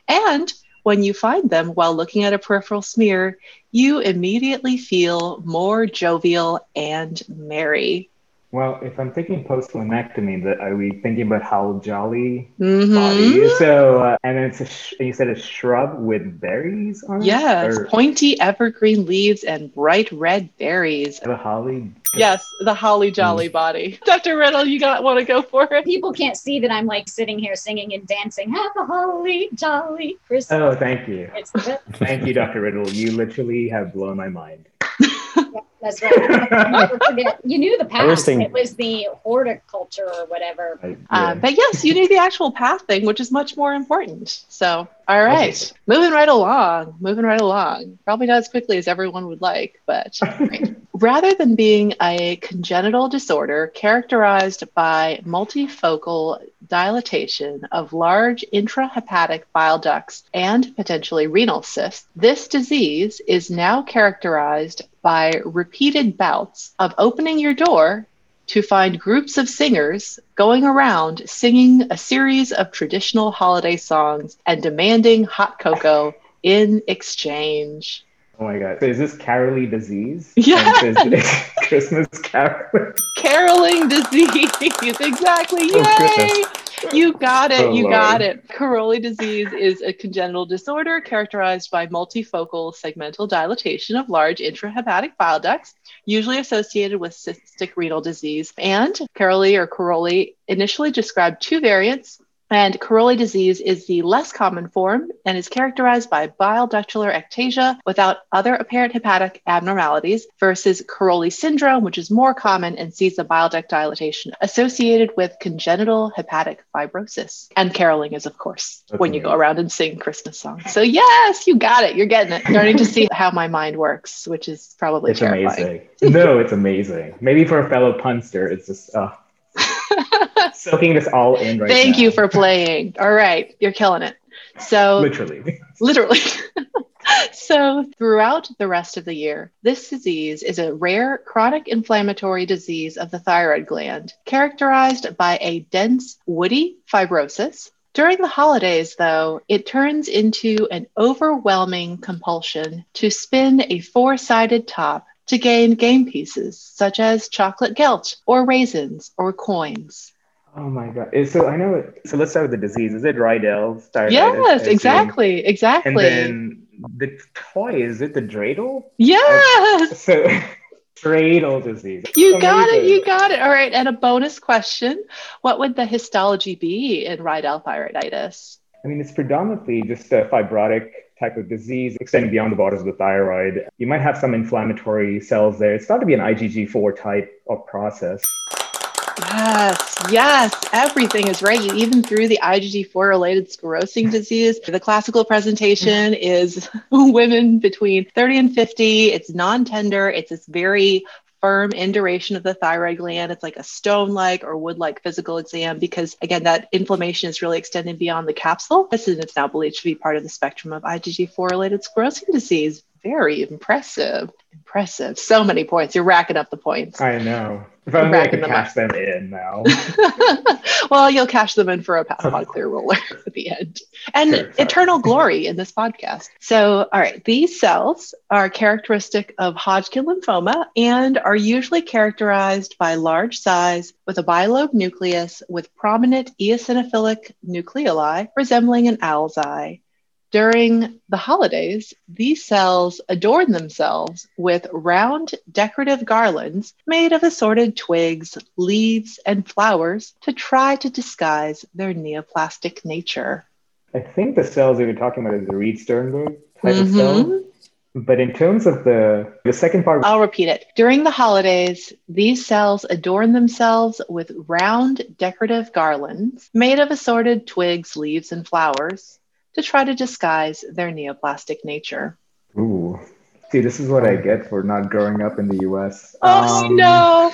And when you find them while looking at a peripheral smear, you immediately feel more jovial and merry. Well, if I'm thinking post splenectomy, that are we thinking about Howell-Jolly Mhm. body? So, uh, and then it's a sh- you said a shrub with berries on it. Yes, or pointy evergreen leaves and bright red berries. the holly. Yes, the holly jolly body. Dr. Riddle, you got want to go for it? People can't see that I'm like sitting here singing and dancing. Have a holly jolly Christmas. Oh, thank you, It's thank you, Dr. Riddle. You literally have blown my mind. That's right. You knew the I was past. thinking- It was the horticulture or whatever. I- yeah. Um, but yes, you need the actual path thing, which is much more important. So, all right, Okay. moving right along, moving right along. Probably not as quickly as everyone would like, but right. rather than being a congenital disorder characterized by multifocal dilatation of large intrahepatic bile ducts and potentially renal cysts, this disease is now characterized by repeated bouts of opening your door to find groups of singers going around singing a series of traditional holiday songs and demanding hot cocoa in exchange. Oh my god. So is this Caroli disease? Yes. Is Christmas Carol. Caroling disease. exactly. Yay! Oh. You got it. Oh, you Lord. got it. Caroli disease is a congenital disorder characterized by multifocal segmental dilatation of large intrahepatic bile ducts, usually associated with cystic renal disease. And Caroli or Caroli initially described two variants. And Caroli disease is the less common form and is characterized by bile ductular ectasia without other apparent hepatic abnormalities versus Caroli syndrome, which is more common and sees the bile duct dilatation associated with congenital hepatic fibrosis. And caroling is, of course, That's when you go around and sing Christmas songs. So, yes, you got it. You're getting it. Starting to see how my mind works, which is probably It's terrifying. amazing. No, it's amazing. Maybe for a fellow punster, it's just uh, soaking this all in right Thank now. you for playing. All right, you're killing it. So, literally. literally. so, throughout the rest of the year, this disease is a rare chronic inflammatory disease of the thyroid gland, characterized by a dense, woody fibrosis. During the holidays, though, it turns into an overwhelming compulsion to spin a four sided top to gain game pieces such as chocolate gelt or raisins or coins. Oh my god. So I know it. So let's start with the disease. Is it Riedel? thyroiditis, Yes, exactly, exactly. And then the toy, is it the dreidel? Yes. So dreidel disease. You got it. You got it. All right. And a bonus question What would the histology be in Riedel thyroiditis? I mean, it's predominantly just a fibrotic type of disease extending beyond the borders of the thyroid. You might have some inflammatory cells there. It's thought to be an IgG4 type of process. Yes, yes, everything is right. You even threw the IgG4 related sclerosing disease. The classical presentation mm. is women between 30 and 50. It's non tender, it's this very firm induration of the thyroid gland. It's like a stone like or wood like physical exam because, again, that inflammation is really extending beyond the capsule. This is it's now believed to be part of the spectrum of IgG4 related sclerosing disease. Very impressive. Impressive. So many points. You're racking up the points. I know. If only I could them up. cash them in now. well, you'll cash them in for a pass on clear roller at the end and Sure, eternal glory in this podcast. So, all right, these cells are characteristic of Hodgkin lymphoma and are usually characterized by large size with a bilobe nucleus with prominent eosinophilic nucleoli resembling an owl's eye. During the holidays, these cells adorn themselves with round decorative garlands made of assorted twigs, leaves, and flowers to try to disguise their neoplastic nature. I think the cells that you're talking about is the Reed Sternberg type of Mhm. cell. But in terms of the the second part, I'll repeat it. During the holidays, these cells adorn themselves with round decorative garlands made of assorted twigs, leaves, and flowers to try to disguise their neoplastic nature. ooh, see, this is what I get for not growing up in the U.S. Oh Um, no,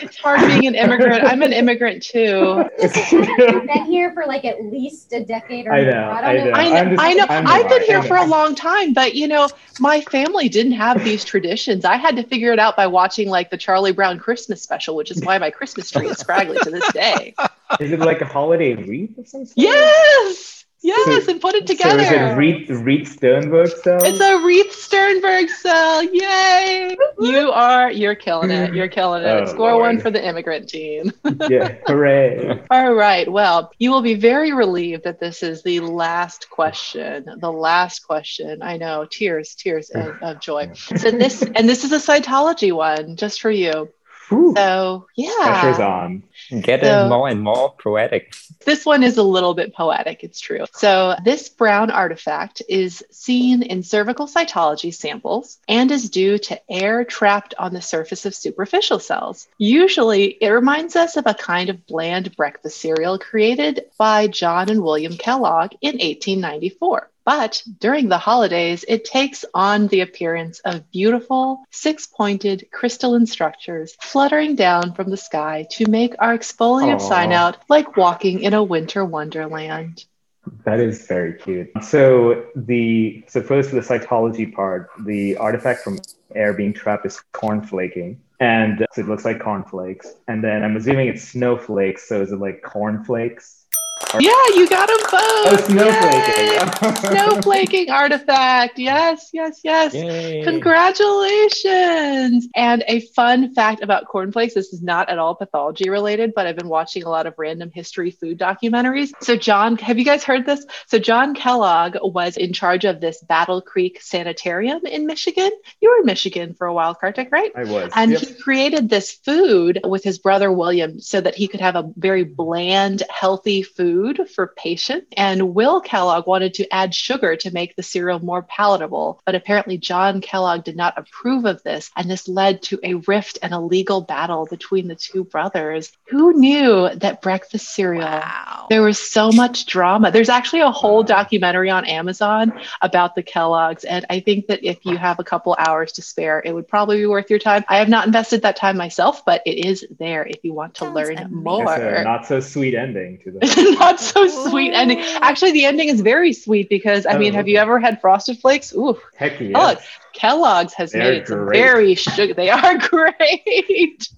it's hard being an immigrant. I'm an immigrant too. I've been here for like at least a decade or I know, I I don't know. know. I know, I'm just- I know. I'm I've been here for a long time, but you know, my family didn't have these traditions. I had to figure it out by watching like the Charlie Brown Christmas special, which is why my Christmas tree is scraggly to this day. Is it like a holiday wreath or something? sort? Yes, yes, and put it together. So is it Reed, Reed Sternberg cell? It's a Wreath Sternberg cell. Yay! You are, you're killing it. You're killing it. Oh, Score Lord. one for the immigrant team. yeah, hooray. All right. Well, you will be very relieved that this is the last question. The last question. I know. Tears, tears of, of joy. So this, and this is a cytology one just for you. Whew. So Pressure's yeah, on. Getting So- more and more poetic. this one is a little bit poetic. It's true. So this brown artifact is seen in cervical cytology samples and is due to air trapped on the surface of superficial cells. Usually, it reminds us of a kind of bland breakfast cereal created by John and William Kellogg in 1894. But during the holidays, it takes on the appearance of beautiful, six pointed crystalline structures fluttering down from the sky to make our exfoliative Aw. sign out like walking in a winter wonderland. That is very cute. So the so first for the cytology part, the artifact from air being trapped is cornflaking. And uh, so it looks like cornflakes. And then I'm assuming it's snowflakes. So is it like cornflakes? Yeah, you got them Oh, both. Yay! snowflaking. Snowflaking artifact. Yes, yes, yes. Yay. Congratulations! And a fun fact about cornflakes this is not at all pathology related, but I've been watching a lot of random history food documentaries. So, John, have you guys heard this? So, John Kellogg was in charge of this Battle Creek Sanitarium in Michigan. You were in Michigan for a while, Kartik, right? I was. And Yep. he created this food with his brother William so that he could have a very bland, healthy food for patients. And Will Kellogg wanted to add sugar to make the cereal more palatable. But apparently, John Kellogg did not approve of this. And this led to a rift and a legal battle between the two brothers. Who knew that breakfast cereal? Wow. There was so much drama. There's actually a whole documentary on Amazon about the Kellogg's. And I think that if you have a couple hours to spare, it would probably be worth your time. I have not invested that time myself, but it is there if you want to Sounds learn amazing. more. It's a not so sweet ending to the. not so sweet ending. Actually, the ending is very sweet because I mean, Oh, have you oh. ever had frosted flakes? Ooh, Heck yeah. Oh, Kellogg's has They're made some great. very sugar. They are great.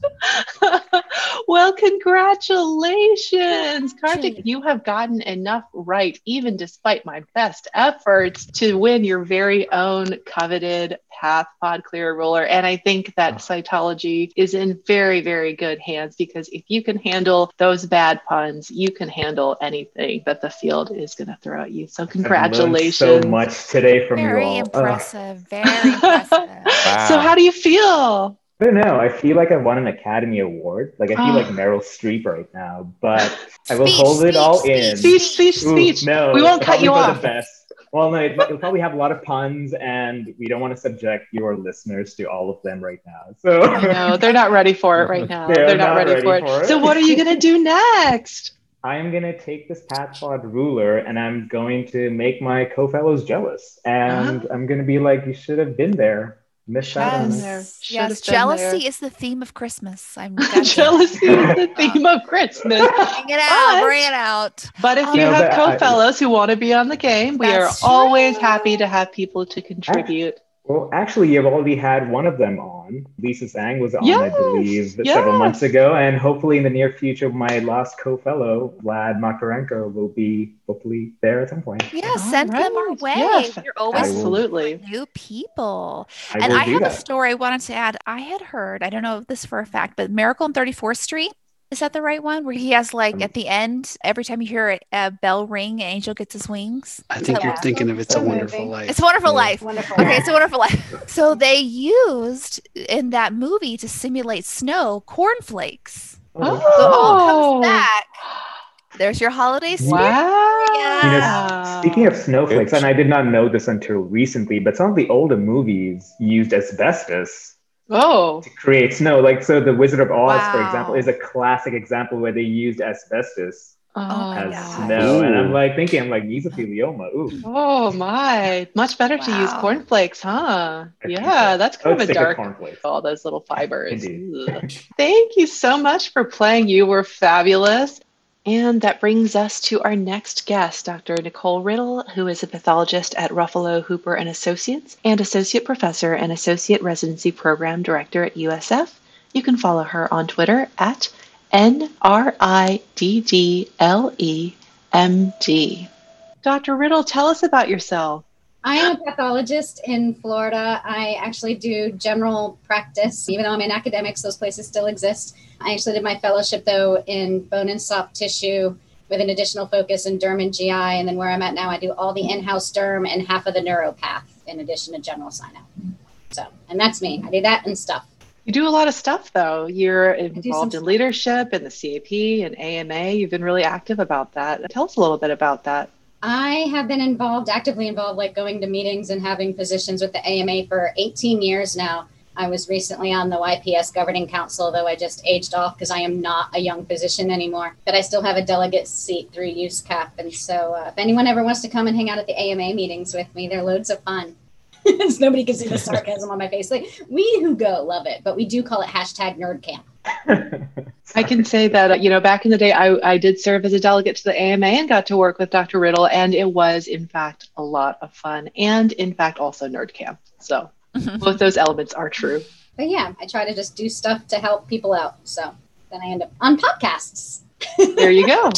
well, congratulations, Kartik. You have gotten enough right, even despite my best efforts, to win your very own coveted Path Pod Clear Roller. And I think that Oh. cytology is in very, very good hands because if you can handle those bad puns, you can handle anything that the field is going to throw at you. So, I've congratulations. so much today from Very you all. Ugh. impressive. Very impressive. Wow. So, how do you feel? I don't know. I feel like I won an Academy Award. Like I feel Ah. like Meryl Streep right now, but I will Speech, hold it all speech, in. Speech, speech, Ooh, speech. no, We won't cut you off. The best. Well, no, it, it'll probably have a lot of puns, and we don't want to subject your listeners to all of them right now. So No, they're not ready for it right now. They're They're, not, not ready, ready for, it. for it. So, what are you going to do next? I am gonna take this PathPod ruler, and I'm going to make my co-fellows jealous, and Ah. I'm gonna be like, "You should have been there." Miss out on Yes. it. there. Should Yes, jealousy there. is the theme of Christmas. I'm. Jealousy is the theme of Christmas. Bring it out. But- Bring it out. But if you No, have but co-fellows who want to be on the game, we are That's always true. happy to have people to contribute. Well, actually, you've already had one of them on. Lisa Zhang was on, I believe, yes. several months ago, and hopefully in the near future, my last co-fellow, Vlad Makarenko, will be hopefully there at some point. Yeah, All send them our way. Yes, You're always Absolutely. new people. I and I do have a story I wanted to add. I had heard, I don't know if this for a fact, but Miracle on 34th Street. Is that the right one? Where he has like Um, at the end, every time you hear a, a bell ring, an angel gets his wings. I think you're Yeah. thinking of It's a Wonderful moving. Life. It's a Wonderful Yeah. Life. Wonderful. Okay, it's a Wonderful Life. So they used in that movie to simulate snow cornflakes. Oh, So it all Oh. comes back. There's your holiday spirit. Wow. You know, Speaking of snowflakes, and I did not know this until recently, but some of the older movies used asbestos oh, to create snow. Like, so The Wizard of Oz, for example, is a classic example where they used asbestos oh, oh as gosh. snow. And I'm like thinking, I'm like, mesothelioma. Ooh. oh my! Much better to use Wow. cornflakes, huh? I Yeah, so. that's kind of a dark. cornflakes. All those little fibers. Thank you so much for playing. You were fabulous. And that brings us to our next guest, Dr. Nicole Riddle, who is a pathologist at Ruffolo Hooper and Associates and associate professor and associate residency program director at USF. You can follow her on Twitter at N R I D D L E M D. Dr. Riddle, tell us about yourself. I am a pathologist in Florida. I actually do general practice, even though I'm in academics, those places still exist. I actually did my fellowship though in bone and soft tissue with an additional focus in derm and GI. And then where I'm at now, I do all the in-house derm and half of the neuropath in addition to general sign up. So, and that's me. I do that and stuff. You do a lot of stuff though. You're involved in leadership and the CAP and AMA. You've been really active about that. Tell us a little bit about that. I have been involved, actively involved, like going to meetings and having positions with the AMA for 18 years now. I was recently on the YPS governing council, though I just aged off because I am not a young physician anymore. But I still have a delegate seat through USCAP. And so uh, if anyone ever wants to come and hang out at the AMA meetings with me, they're loads of fun. Nobody can see the sarcasm on my face. Like, we who go love it, but we do call it hashtag nerd camp. I can say that, uh, you know, back in the day, I, I did serve as a delegate to the AMA and got to work with Dr. Riddle, and it was, in fact, a lot of fun and, in fact, also nerd camp. So both those elements are true. But yeah, I try to just do stuff to help people out. So then I end up on podcasts. There you go.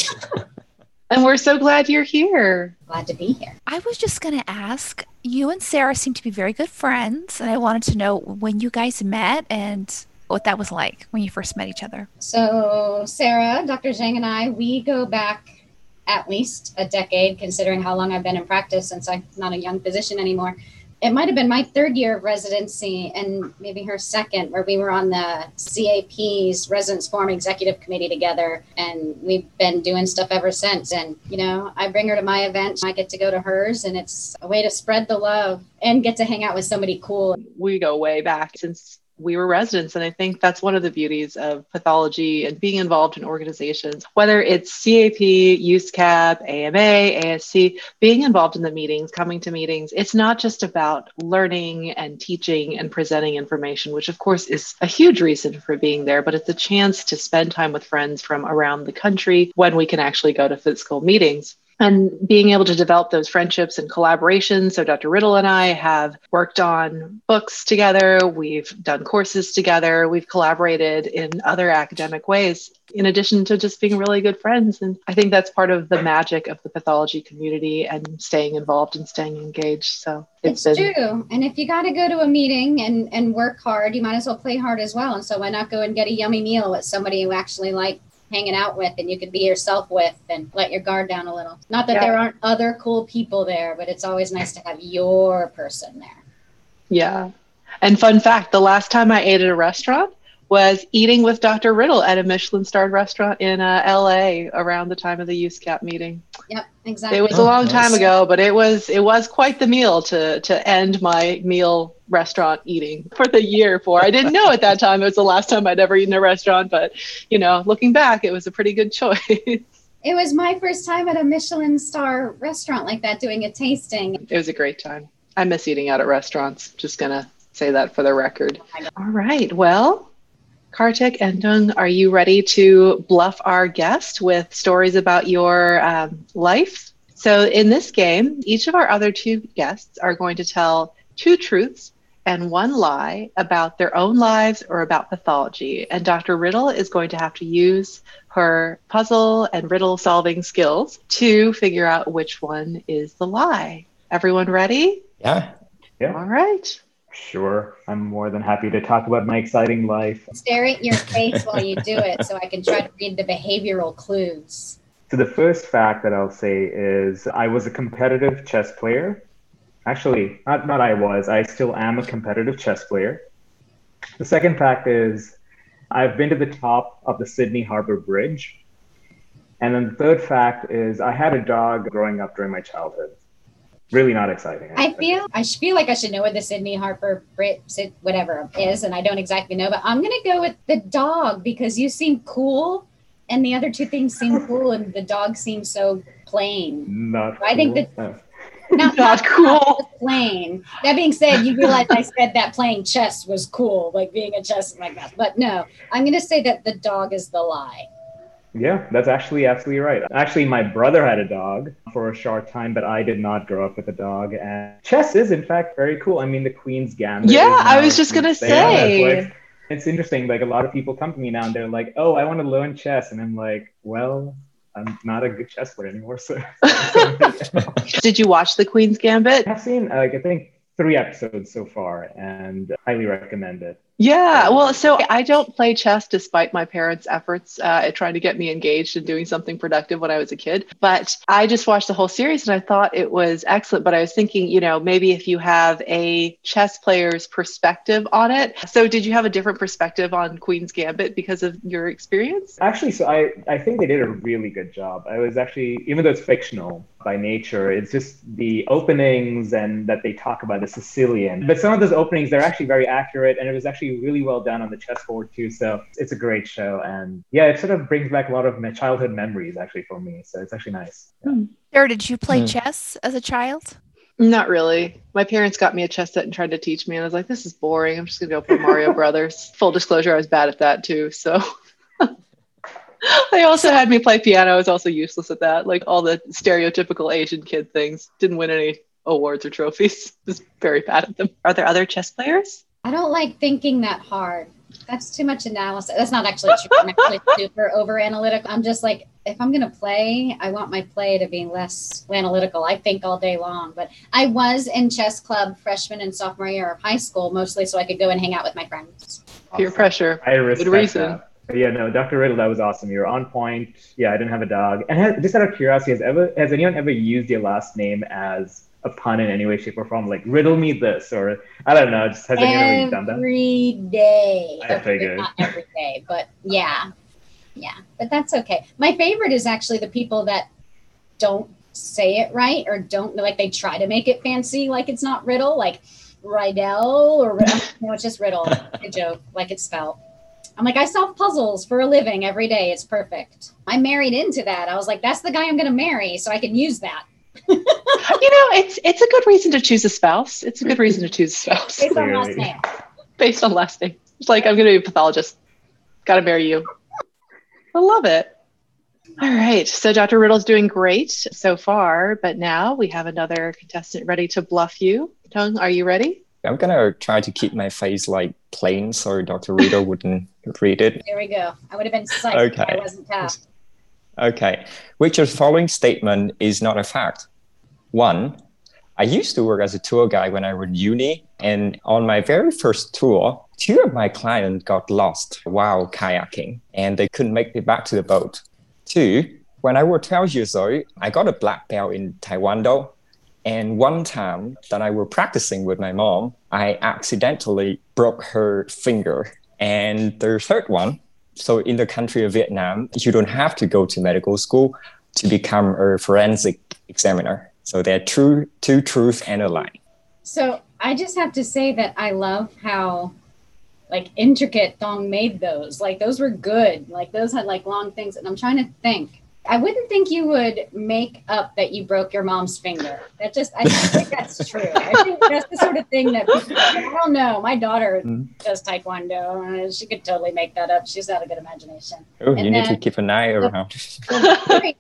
and we're so glad you're here. Glad to be here. I was just going to ask you and Sara seem to be very good friends, and I wanted to know when you guys met and what that was like when you first met each other. So, Sara, Dr. Jiang, and I, we go back at least a decade, considering how long I've been in practice since I'm not a young physician anymore. It might have been my third year of residency and maybe her second, where we were on the CAP's Residence Forum Executive Committee together. And we've been doing stuff ever since. And, you know, I bring her to my event, I get to go to hers, and it's a way to spread the love and get to hang out with somebody cool. we go way back since we were residents. And I think that's one of the beauties of pathology and being involved in organizations, whether it's CAP, USCAP, AMA, ASC, being involved in the meetings, coming to meetings. It's not just about learning and teaching and presenting information, which of course is a huge reason for being there, but it's a chance to spend time with friends from around the country when we can actually go to physical meetings. And being able to develop those friendships and collaborations. So, Dr. Riddle and I have worked on books together, we've done courses together, we've collaborated in other academic ways, in addition to just being really good friends. And I think that's part of the magic of the pathology community and staying involved and staying engaged. So, it's, it's been- true. And if you got to go to a meeting and, and work hard, you might as well play hard as well. And so, why not go and get a yummy meal with somebody who actually like hanging out with and you can be yourself with and let your guard down a little. Not that yeah. there aren't other cool people there, but it's always nice to have your person there. Yeah. And fun fact the last time I ate at a restaurant, was eating with Dr. Riddle at a Michelin starred restaurant in uh, LA around the time of the USCAP meeting. Yep, exactly. It was a long time ago, but it was it was quite the meal to to end my meal restaurant eating for the year for. I didn't know at that time it was the last time I'd ever eaten a restaurant, but you know, looking back, it was a pretty good choice. It was my first time at a Michelin star restaurant like that doing a tasting. It was a great time. I miss eating out at restaurants. Just gonna say that for the record. Oh All right. Well, Kartik and Tung, are you ready to bluff our guest with stories about your um, life? So, in this game, each of our other two guests are going to tell two truths and one lie about their own lives or about pathology. And Dr. Riddle is going to have to use her puzzle and riddle solving skills to figure out which one is the lie. Everyone ready? Yeah. Yeah. All right. Sure. I'm more than happy to talk about my exciting life. Stare at your face while you do it so I can try to read the behavioral clues. So, the first fact that I'll say is I was a competitive chess player. Actually, not, not I was, I still am a competitive chess player. The second fact is I've been to the top of the Sydney Harbor Bridge. And then the third fact is I had a dog growing up during my childhood really not exciting. I feel I feel like I should know what the Sydney Harper Brit whatever is, and I don't exactly know, but I'm gonna go with the dog because you seem cool, and the other two things seem cool, and the dog seems so plain. Not. I think that. Oh. No. Not, not, cool. Plain. That being said, you realize I said that playing chess was cool, like being a chess like that. But no, I'm going to say that the dog is the lie. Yeah, that's actually absolutely right. Actually, my brother had a dog for a short time, but I did not grow up with a dog. And chess is, in fact, very cool. I mean, the Queen's Gambit. Yeah, I was just gonna say. It's interesting. Like a lot of people come to me now and they're like, "Oh, I want to learn chess," and I'm like, "Well, I'm not a good chess player anymore." So. did you watch the Queen's Gambit? I've seen like I think three episodes so far, and highly recommend it. Yeah, well, so I don't play chess despite my parents' efforts uh, at trying to get me engaged and doing something productive when I was a kid. But I just watched the whole series and I thought it was excellent. But I was thinking, you know, maybe if you have a chess player's perspective on it. So, did you have a different perspective on Queen's Gambit because of your experience? Actually, so I, I think they did a really good job. I was actually, even though it's fictional, by nature. It's just the openings and that they talk about the Sicilian. But some of those openings, they're actually very accurate and it was actually really well done on the chessboard too. So it's a great show. And yeah, it sort of brings back a lot of my childhood memories actually for me. So it's actually nice. Yeah. Hmm. Sara, did you play mm. chess as a child? Not really. My parents got me a chess set and tried to teach me, and I was like, "This is boring. I'm just gonna go play Mario Brothers." Full disclosure, I was bad at that too. So they also had me play piano. I was also useless at that. Like all the stereotypical Asian kid things. Didn't win any awards or trophies. Was very bad at them. Are there other chess players? I don't like thinking that hard. That's too much analysis. That's not actually true. I'm actually super over analytical. I'm just like, if I'm going to play, I want my play to be less analytical. I think all day long. But I was in chess club freshman and sophomore year of high school, mostly so I could go and hang out with my friends. Peer pressure. I respect Good reason. That. Yeah, no, Dr. Riddle, that was awesome. You were on point. Yeah, I didn't have a dog. And has, just out of curiosity, has ever has anyone ever used your last name as a pun in any way, shape, or form? Like riddle me this, or I don't know. Just has anyone ever done that? Every day. I figured. Not every day, but yeah, yeah. But that's okay. My favorite is actually the people that don't say it right or don't like they try to make it fancy, like it's not riddle, like Rydell or no, it's just riddle. a joke, like it's spelled. I'm like, I solve puzzles for a living every day. It's perfect. I married into that. I was like, that's the guy I'm going to marry, so I can use that. You know, it's it's a good reason to choose a spouse. It's a good reason to choose a spouse. Based on last name. Based on last name. It's like I'm going to be a pathologist. Got to marry you. I love it. All right. So Dr. Riddle's doing great so far, but now we have another contestant ready to bluff you. Tung, are you ready? I'm gonna try to keep my face like plain so Dr. Riddle wouldn't read it. There we go. I would have been psyched if Okay. I wasn't tapped. Okay. Which of the following statement is not a fact? One, I used to work as a tour guide when I was in uni, and on my very first tour, two of my clients got lost while kayaking and they couldn't make it back to the boat. Two, when I was 12 years old, I got a black belt in Taekwondo. And one time that I was practicing with my mom, I accidentally broke her finger. And the third one, so in the country of Vietnam, you don't have to go to medical school to become a forensic examiner. So there are true, two truths and a lie. So I just have to say that I love how like intricate Tung made those. Like those were good. Like those had like long things. And I'm trying to think. I wouldn't think you would make up that you broke your mom's finger. That just I think that's true. I think that's the sort of thing that people, I don't know. My daughter Mhm. does taekwondo. and She could totally make that up. She's got a good imagination. Oh, you need to keep an eye around. the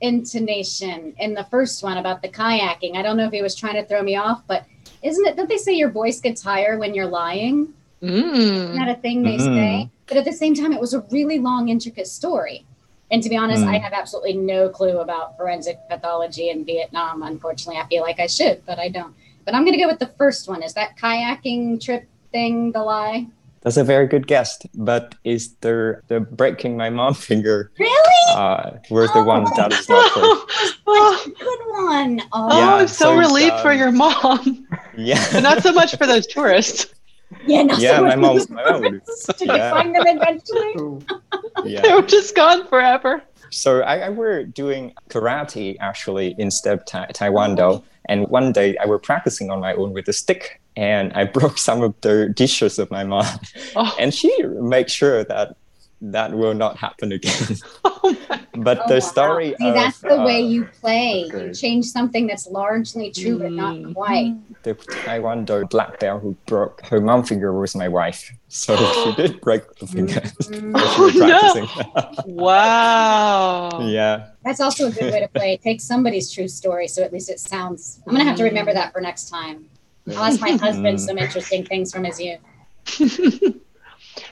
intonation in the first one about the kayaking. I don't know if he was trying to throw me off, but isn't it? Don't they say your voice gets higher when you're lying? Isn't Mm. that a thing they Mm. say? But at the same time, it was a really long, intricate story. And to be honest, Mm. I have absolutely no clue about forensic pathology in Vietnam. Unfortunately, I feel like I should, but I don't. But I'm going to go with the first one. Is that kayaking trip thing the lie? That's a very good guess. But is the the breaking my mom finger Really? uh was the Oh. one that is not true? oh, Good one. Oh, oh, Yeah, I'm so, so it's, relieved for um, your mom, Yeah. but not so much for those tourists. yeah. Not yeah, so my much- mom my mom would Did you Yeah. find them eventually? yeah. They were just gone forever. So I, I were doing karate actually instead of ta- taekwondo. And one day I were practicing on my own with a stick, and I broke some of the dishes of my mom. Oh, And she makes sure that that will not happen again. oh my. But Oh, the wow. story See, of that's the way uh, you play. You change something that's largely true but not Mm. quite. the Taekwondo black belt who broke her mom finger was my wife. So she did break the finger. Mm. while she was Oh, no. practicing. Wow. yeah. That's also a good way to play. Take somebody's true story, so at least it sounds. I'm gonna have to remember that for next time. I'll ask my husband Mm. some interesting things from his youth.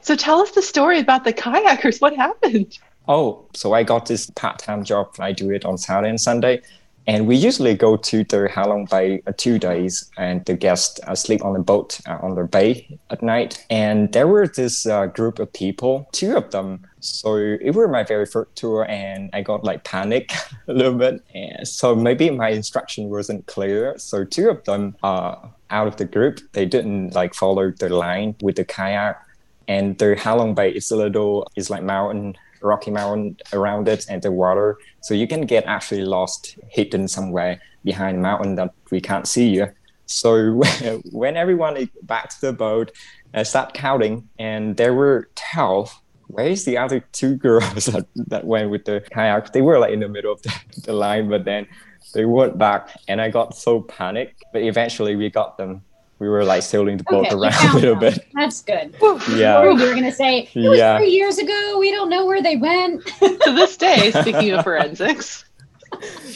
so tell us the story about the kayakers. What happened? Oh, so I got this part-time job. I do it on Saturday and Sunday. And we usually go to the Halong Bay uh, two days, and the guests uh, sleep on the boat uh, on the bay at night. And there were this uh, group of people, two of them. So it was my very first tour, and I got like panic a little bit. And so maybe my instruction wasn't clear. So two of them are out of the group. They didn't like follow the line with the kayak. And the Halong Bay is a little, it's like mountain rocky mountain around it and the water. So you can get actually lost, hidden somewhere behind a mountain that we can't see you. So when everyone is back to the boat, I start counting, and there were 12. Where's the other two girls that, that went with the kayak? They were like in the middle of the, the line, but then they went back, and I got so panicked. But eventually we got them. We were like sailing the boat Okay, around a little them. bit. That's good. Yeah. we were gonna say it was Yeah. three years ago. We don't know where they went. to this day, speaking of forensics,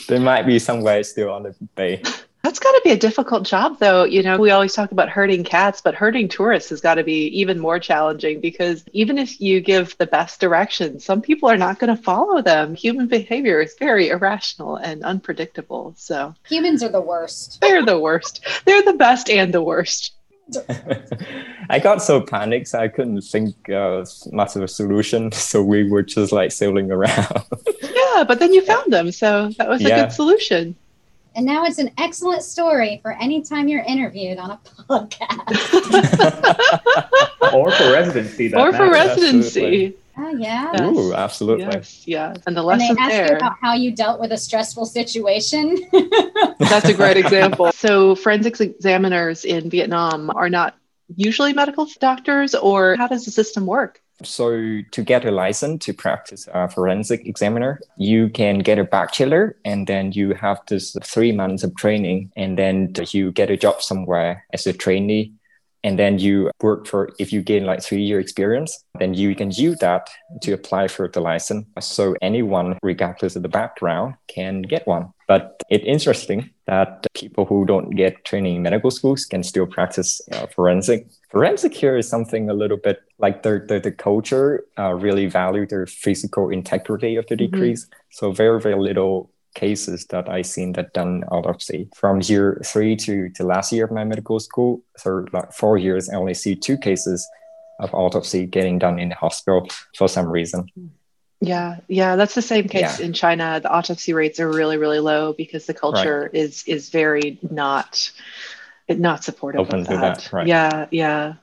They might be somewhere still on the bay. that's got to be a difficult job, though. You know, we always talk about herding cats, but herding tourists has got to be even more challenging because even if you give the best directions, some people are not going to follow them. Human behavior is very irrational and unpredictable. So Humans are the worst. they're the worst. They're the best and the worst. I got so panicked, I couldn't think uh, much of a solution. So we were just like sailing around. Yeah, but then you found them. So that was a Yeah. good solution. And now it's an excellent story for any time you're interviewed on a podcast. or for residency. That or for matters. residency. oh yeah. Yes. Ooh, absolutely. Yes, yes. And the lesson And they lesson ask you about how you dealt with a stressful situation. That's a great example. So, forensics examiners in Vietnam are not usually medical doctors, or how does the system work? So to get a license to practice a forensic examiner, you can get a bachelor and then you have this three months of training and then you get a job somewhere as a trainee. And then you work for if you gain like three year experience then you can use that to apply for the license. So anyone regardless of the background can get one. But it's interesting that people who don't get training in medical schools can still practice uh, forensic. Forensic here is something a little bit like the, the, the culture uh, really value their physical integrity of the mm-hmm. degrees so very very little cases that I seen that done autopsy from year three to the last year of my medical school. So like four years, I only see two cases of autopsy getting done in the hospital for some reason. Yeah, yeah, that's the same case yeah. in China. The autopsy rates are really, really low because the culture right. is is very not not supportive Open of that. that right. Yeah, yeah.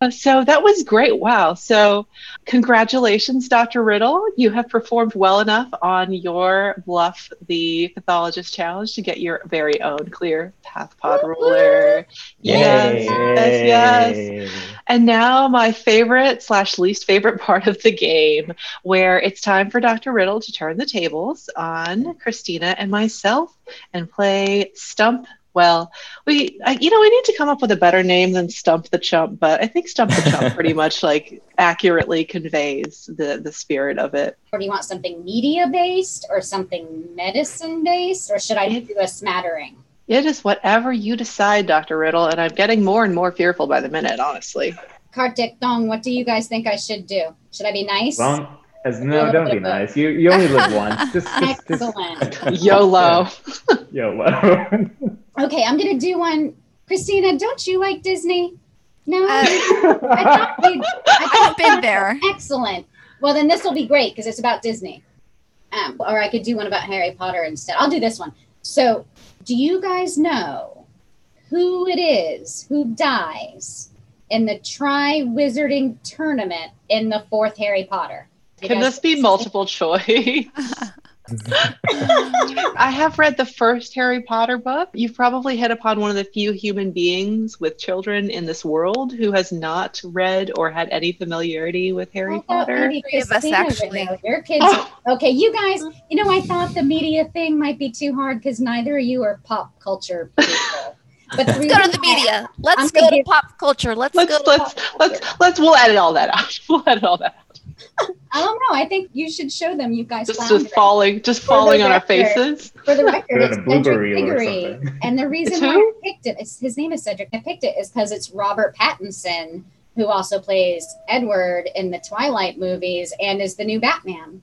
Uh, so that was great. Wow. So, congratulations, Dr. Riddle. You have performed well enough on your Bluff the Pathologist Challenge to get your very own clear PathPod ruler. Yes, yes, yes. And now, my favorite slash least favorite part of the game, where it's time for Dr. Riddle to turn the tables on Christina and myself and play Stump well. We, I, you know, we need to come up with a better name than Stump the Chump, but I think Stump the Chump pretty much like accurately conveys the the spirit of it. Or do you want something media based or something medicine based, or should I do a smattering? It is whatever you decide, Dr. Riddle, and I'm getting more and more fearful by the minute, honestly. Kartik Tung, what do you guys think I should do? Should I be nice? Well, as, no, don't be nice. You you only live once. Just, just, Excellent. Just, YOLO. YOLO. Okay, I'm gonna do one. Christina, don't you like Disney? No, uh, I thought I have been there. Excellent. Well, then this will be great because it's about Disney. Um, or I could do one about Harry Potter instead. I'll do this one. So, do you guys know who it is who dies in the Tri Wizarding Tournament in the fourth Harry Potter? Can this be multiple choice? I have read the first Harry Potter book. You've probably hit upon one of the few human beings with children in this world who has not read or had any familiarity with Harry Potter. Three of us actually. Your kids. Oh. Okay, you guys. You know, I thought the media thing might be too hard because neither of you are pop culture people. But let's go to the media. Let's I'm go to pop culture. Let's, let's go. let's let's let's we'll edit all that out. We'll edit all that. I don't know. I think you should show them. You guys just, just falling, just falling on record, our faces. For the record, it's Cedric Diggory, and the reason why I picked it, is, his name is Cedric. I picked it is because it's Robert Pattinson, who also plays Edward in the Twilight movies and is the new Batman.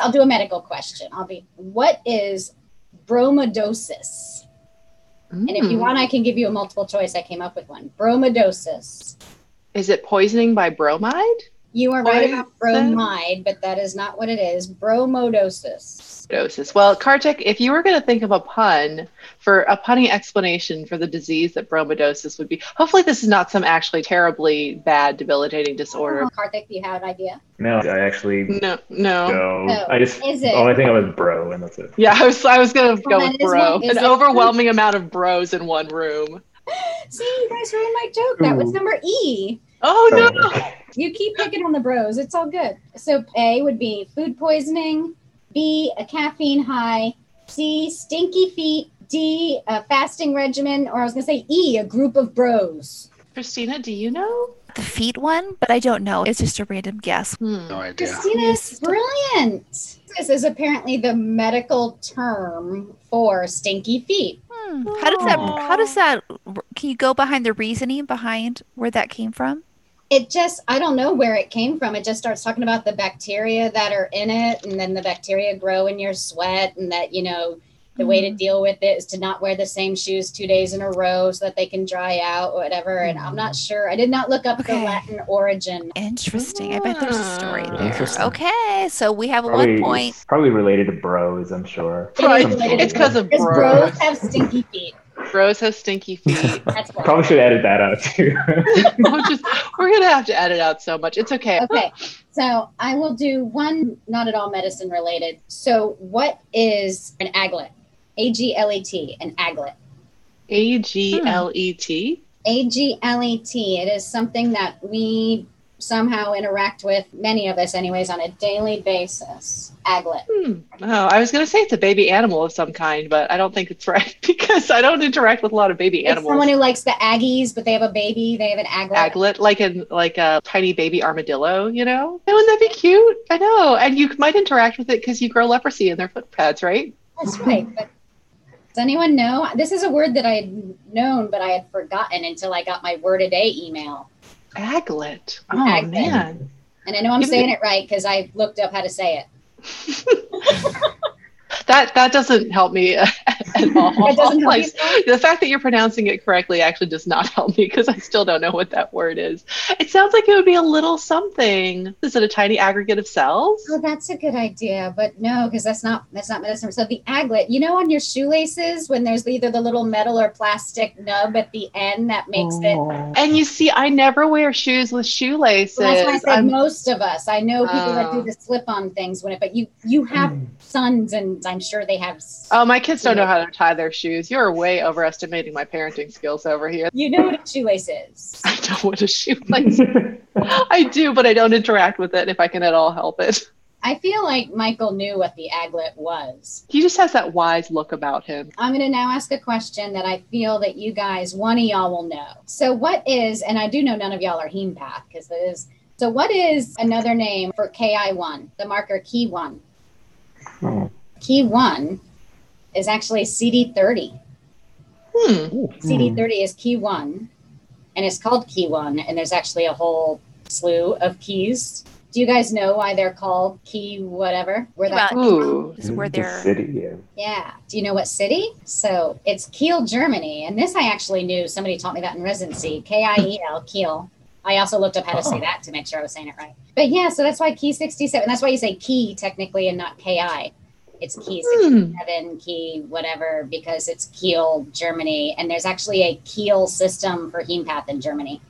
I'll do a medical question. I'll be, what is bromodosis? Mm. And if you mm. want, I can give you a multiple choice. I came up with one. Bromodosis. Is it poisoning by bromide? You are right about bromide, but that is not what it is. Bromodosis. Bromodosis. Well, Kartik, if you were going to think of a pun for a punny explanation for the disease that bromodosis would be, hopefully this is not some actually terribly bad, debilitating disorder. Oh, Kartik, do you have an idea? No, I actually no, no. no. no. Oh, I just is it? only thing I was bro, and that's it. Yeah, I was I was going to go with bro. One, An overwhelming amount of bros in one room. See, you guys ruined my joke. That was number E. Oh no. You keep picking on the bros. It's all good. So A would be food poisoning, B, a caffeine high, C, stinky feet, D, a fasting regimen, or I was going to say E, a group of bros. Christina, do you know? The feet one, but I don't know. It's just a random guess. Hmm. No idea. Christina is brilliant. This is apparently the medical term for stinky feet. Hmm. How does that? How does that? Can you go behind the reasoning behind where that came from? It just i don't know where it came from it just starts talking about the bacteria that are in it and then the bacteria grow in your sweat and that you know the way to mm-hmm. deal with it is to not wear the same shoes two days in a row so that they can dry out or whatever and i'm not mm-hmm. sure i did not look up okay. the latin origin interesting i bet there's a story ah. there okay so we have probably, one point probably related to bros i'm sure right. it's because of bros. bros have stinky feet Rose has stinky feet. Probably should edit that out too. we're, just, we're gonna have to edit out so much. It's okay. Okay. So I will do one not at all medicine related. So what is an aglet? A G L E T, an aglet. A G L E T? A G L E T. It is something that we somehow interact with many of us, anyways, on a daily basis. Aglet. Hmm. Oh, I was going to say it's a baby animal of some kind, but I don't think it's right because I don't interact with a lot of baby It's animals. someone who likes the Aggies, but they have a baby. They have an aglet. Aglet, like in like a tiny baby armadillo, you know? Wouldn't that be cute? I know. And you might interact with it because you grow leprosy in their foot pads, right? That's right. But does anyone know? This is a word that I had known, but I had forgotten until I got my word a day email. Aglet. Oh Aglet. man. And I know I'm Give me- saying it right because I looked up how to say it. That that doesn't help me uh, at all. That doesn't help you, Like, the fact that you're pronouncing it correctly actually does not help me because I still don't know what that word is. It sounds like it would be a little something. Is it a tiny aggregate of cells? Oh, that's a good idea, but no, because that's not that's not medicine. So the aglet, you know, on your shoelaces when there's either the little metal or plastic nub at the end that makes it. Oh. And you see, I never wear shoes with shoelaces. Well, that's why I said I'm- most of us. I know people that do Oh. the slip-on things when it, but you you have mm. sons, and I'm sure they have. Oh, my kids don't know how to tie their shoes. You're way overestimating my parenting skills over here. You know what a shoelace is. I know what a shoelace. I do, but I don't interact with it if I can at all help it. I feel like Michael knew what the aglet was. He just has that wise look about him. I'm going to now ask a question that I feel that you guys, one of y'all will know. So, what is, and I do know none of y'all are hempath because it is. So, what is another name for KI1, the marker key one? Oh. Key one is actually CD30. Hmm. CD30 is key one, and it's called key one, and there's actually a whole slew of keys. Do you guys know why they're called key whatever? Where that Well, Ooh. is where they're city, yeah. Yeah. Do you know what city? So it's Kiel, Germany. And this I actually knew. Somebody taught me that in residency. K I E L, Kiel. I also looked up how to say Oh. that to make sure I was saying it right. But yeah, so that's why key 67. That's why you say key technically and not KI. It's key Hmm. 67, key whatever, because it's Kiel, Germany. And there's actually a Kiel system for hemepath in Germany.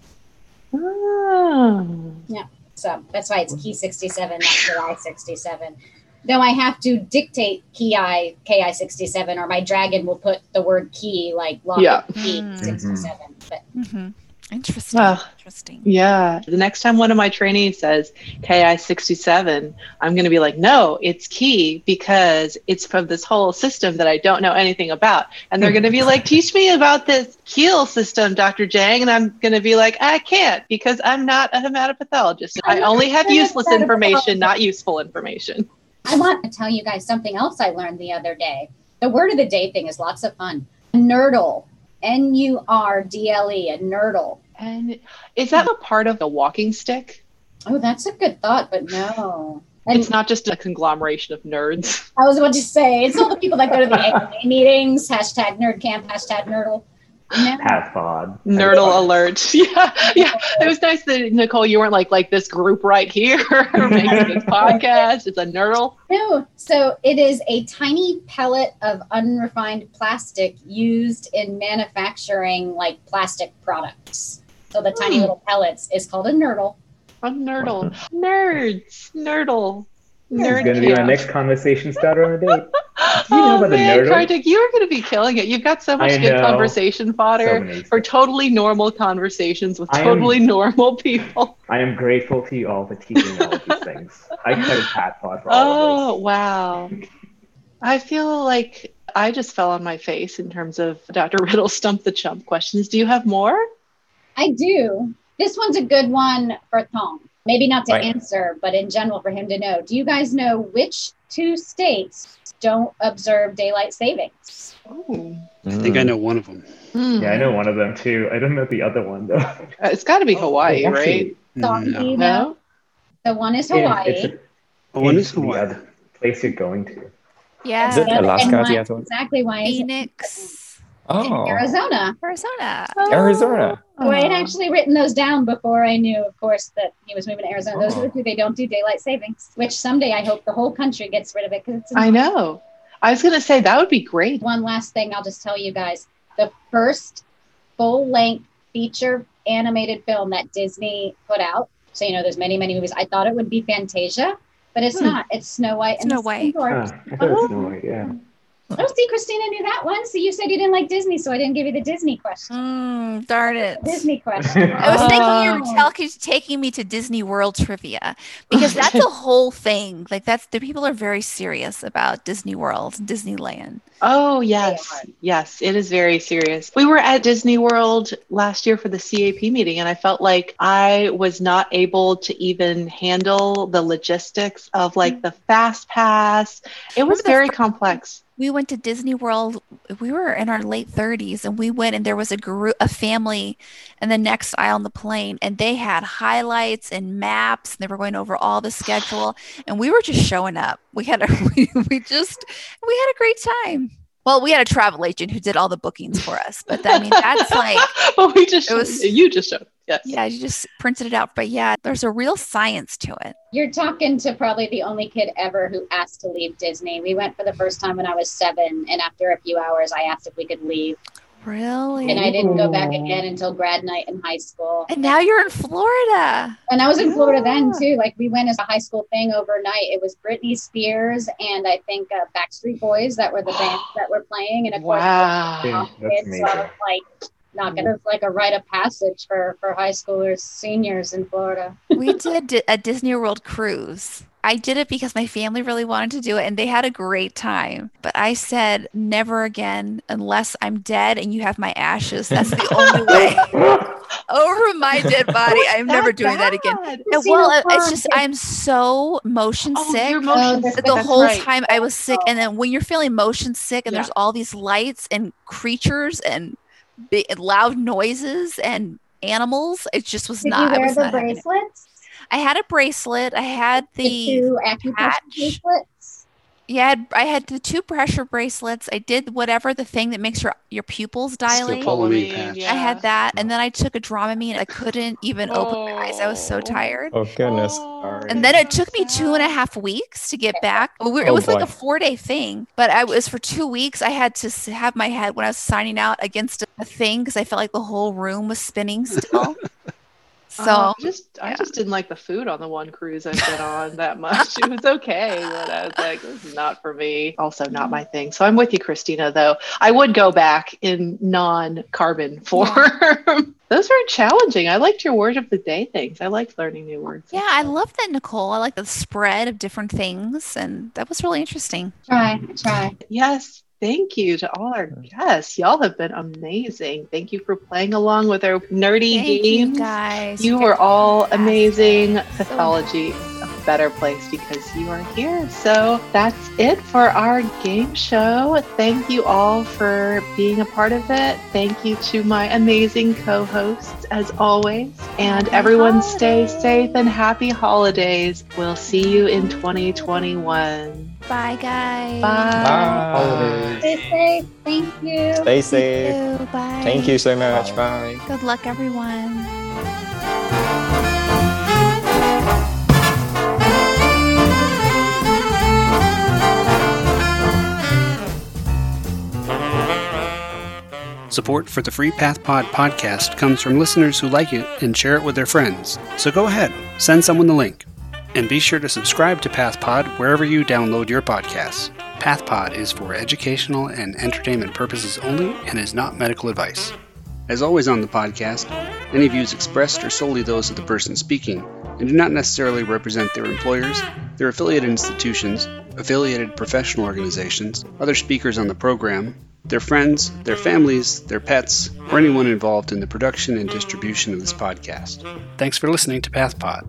Oh. Yeah. So that's why it's key 67, not KI 67. Though I have to dictate key I, KI 67, or my dragon will put the word key like long Yeah. key Mm. 67. But hmm interesting. Interesting. Yeah. The next time one of my trainees says KI 67, I'm going to be like, no, it's key because it's from this whole system that I don't know anything about. And they're going to be hmm. like, teach me about this Kiel system, Dr. Jiang. And I'm going to be like, I can't because I'm not a hematopathologist. I I'm not only have useless information, not useful information. I want to tell you guys something else I learned the other day. The word of the day thing is lots of fun. Nurdle. N U R D L E, a nurdle. And is that a part of the walking stick? Oh, that's a good thought, but no. And It's not just a conglomeration of nerds. I was about to say, it's all the people that go to the AMA meetings, hashtag nerd camp, hashtag nurdle. No. PathPod. Nerdle alert. Yeah, yeah. It was nice that Nicole, you weren't like like this group right here making this podcast. It's a nerdle. No, so it is a tiny pellet of unrefined plastic used in manufacturing like plastic products. So the tiny Hmm. little pellets is called a nurdle. A nerdle. Nerds. Nerdle. It's Nerd going to be our next conversation starter on a date. Do you know oh about the man, nerdle? Kartik, you are going to be killing it. You've got so much I good know. conversation So fodder many. for totally normal conversations with I am- totally normal people. I am grateful to you all for teaching me all of these things. I cut a PathPod for all Oh, wow. I feel like I just fell on my face in terms of Dr. Riddle Stump the Chump questions. Do you have more? I do. This one's a good one for Tung. Maybe not to Right. answer, but in general for him to know. Do you guys know which two states don't observe daylight savings? Oh. I think I know one of them. Hmm. Yeah, I know one of them too. I don't know the other one though. Uh, It's got to be Hawaii, Oh, right? Tung, do No. you know? No? The one is yeah, Hawaii. it's a- Oh, one it's is the Hawaii. other place you're going to. Yeah. Is it And Alaska, why- the other one? Exactly why is it Phoenix, Oh, Arizona. Arizona. Arizona. So I had actually written those down before I knew, of course, that he was moving to Arizona. Those are the Oh. two they don't do daylight savings, which someday I hope the whole country gets rid of it because it's I know. I was going to say that would be great. one last thing I'll just tell you guys. The first full length feature animated film that Disney put out. So, you know, there's many, many movies. I thought it would be Fantasia, but it's Hmm. not. It's Snow White and Snow the White. Seven Ah, I thought it was Oh. Snow White, yeah. Oh, see, Christina knew that one. So you said you didn't like Disney, so I didn't give you the Disney question. Mm, darn it. Disney question. I was thinking you were Oh. tell- taking me to Disney World trivia because that's a whole thing. Like that's the people are very serious about Disney World, Disneyland. Oh, yes. Yes, it is very serious. We were at Disney World last year for the CAP meeting, and I felt like I was not able to even handle the logistics of like the fast pass. It was very fir- complex. We went to Disney World. We were in our late 30s and we went and there was a group, a family in the next aisle on the plane and they had highlights and maps and they were going over all the schedule and we were just showing up. We had a, we, we just, we had a great time. Well, we had a travel agent who did all the bookings for us, but I mean, that's like, but we just It was- you just showed. Yes. yeah, you just printed it out. But yeah, there's a real science to it. You're talking to probably the only kid ever who asked to leave Disney. We went for the first time when I was seven, and after a few hours, I asked if we could leave. Really? And I didn't go back again until grad night in high school. And now you're in Florida. And I was in Florida then too. Like we went as a high school thing overnight. It was Britney Spears and I think uh, Backstreet Boys that were the bands that were playing. And of course, Wow. Kids, so I was like, not mm. gonna like a rite of passage for for high schoolers, seniors in Florida. we did a Disney World cruise. I did it because my family really wanted to do it and they had a great time. But I said, never again unless I'm dead and you have my ashes. That's the only way. Oh, Over my dead body, I'm never doing that again. bad. Casino well, it's just I'm so motion Oh, sick. motion sick, the whole right. time I was sick, oh. and then when you're feeling motion sick, and Yeah. there's all these lights and creatures and big, loud noises and animals, it just was Did not. you I wear was the bracelets? I had a bracelet. I had The, the patch. bracelets? Yeah. I had, I had the two pressure bracelets. I did whatever the thing that makes your your pupils dilate. Scopolamine Scopolamine, patch. yeah. I had that, and then I took a Dramamine. I couldn't even open my eyes. I was so Oh. tired. Oh goodness. Oh. And then it took me two and a half weeks to get back. Well, we- It Oh, was like a four day thing, but I was for two weeks. I had to have my head when I was signing out against a thing because I felt like the whole room was spinning still. So oh, I just I just didn't like the food on the one cruise I've been on that much. It was okay, but I was like, this is not for me. Also not my thing. So I'm with you, Christina, though. I would go back in non-carbon form. Those were challenging. I liked your word of the day things. I liked learning new words. yeah, I love that, Nicole. I like the spread of different things, and that was really interesting. Try, try. Yes. Thank you to all our guests. Y'all have been amazing. Thank you for playing along with our nerdy Thank you guys. You guys were all fantastic. amazing. So Pathology, a better place because you are here. So that's it for our game show. Thank you all for being a part of it. Thank you to my amazing co hosts, as always. And Happy everyone, stay safe and happy holidays. We'll see you in 2021. Bye, guys. Bye. Holidays. Stay safe. Thank you. Stay Thank safe. you. Bye. Thank you so much. Bye. Good luck, everyone. Support for the Free PathPod podcast comes from listeners who like it and share it with their friends. So go ahead, send someone the link. And be sure to subscribe to PathPod wherever you download your podcasts. PathPod is for educational and entertainment purposes only and is not medical advice. As always on the podcast, any views expressed are solely those of the person speaking and do not necessarily represent their employers, their affiliated institutions, affiliated professional organizations, other speakers on the program, their friends, their families, their pets, or anyone involved in the production and distribution of this podcast. Thanks for listening to PathPod.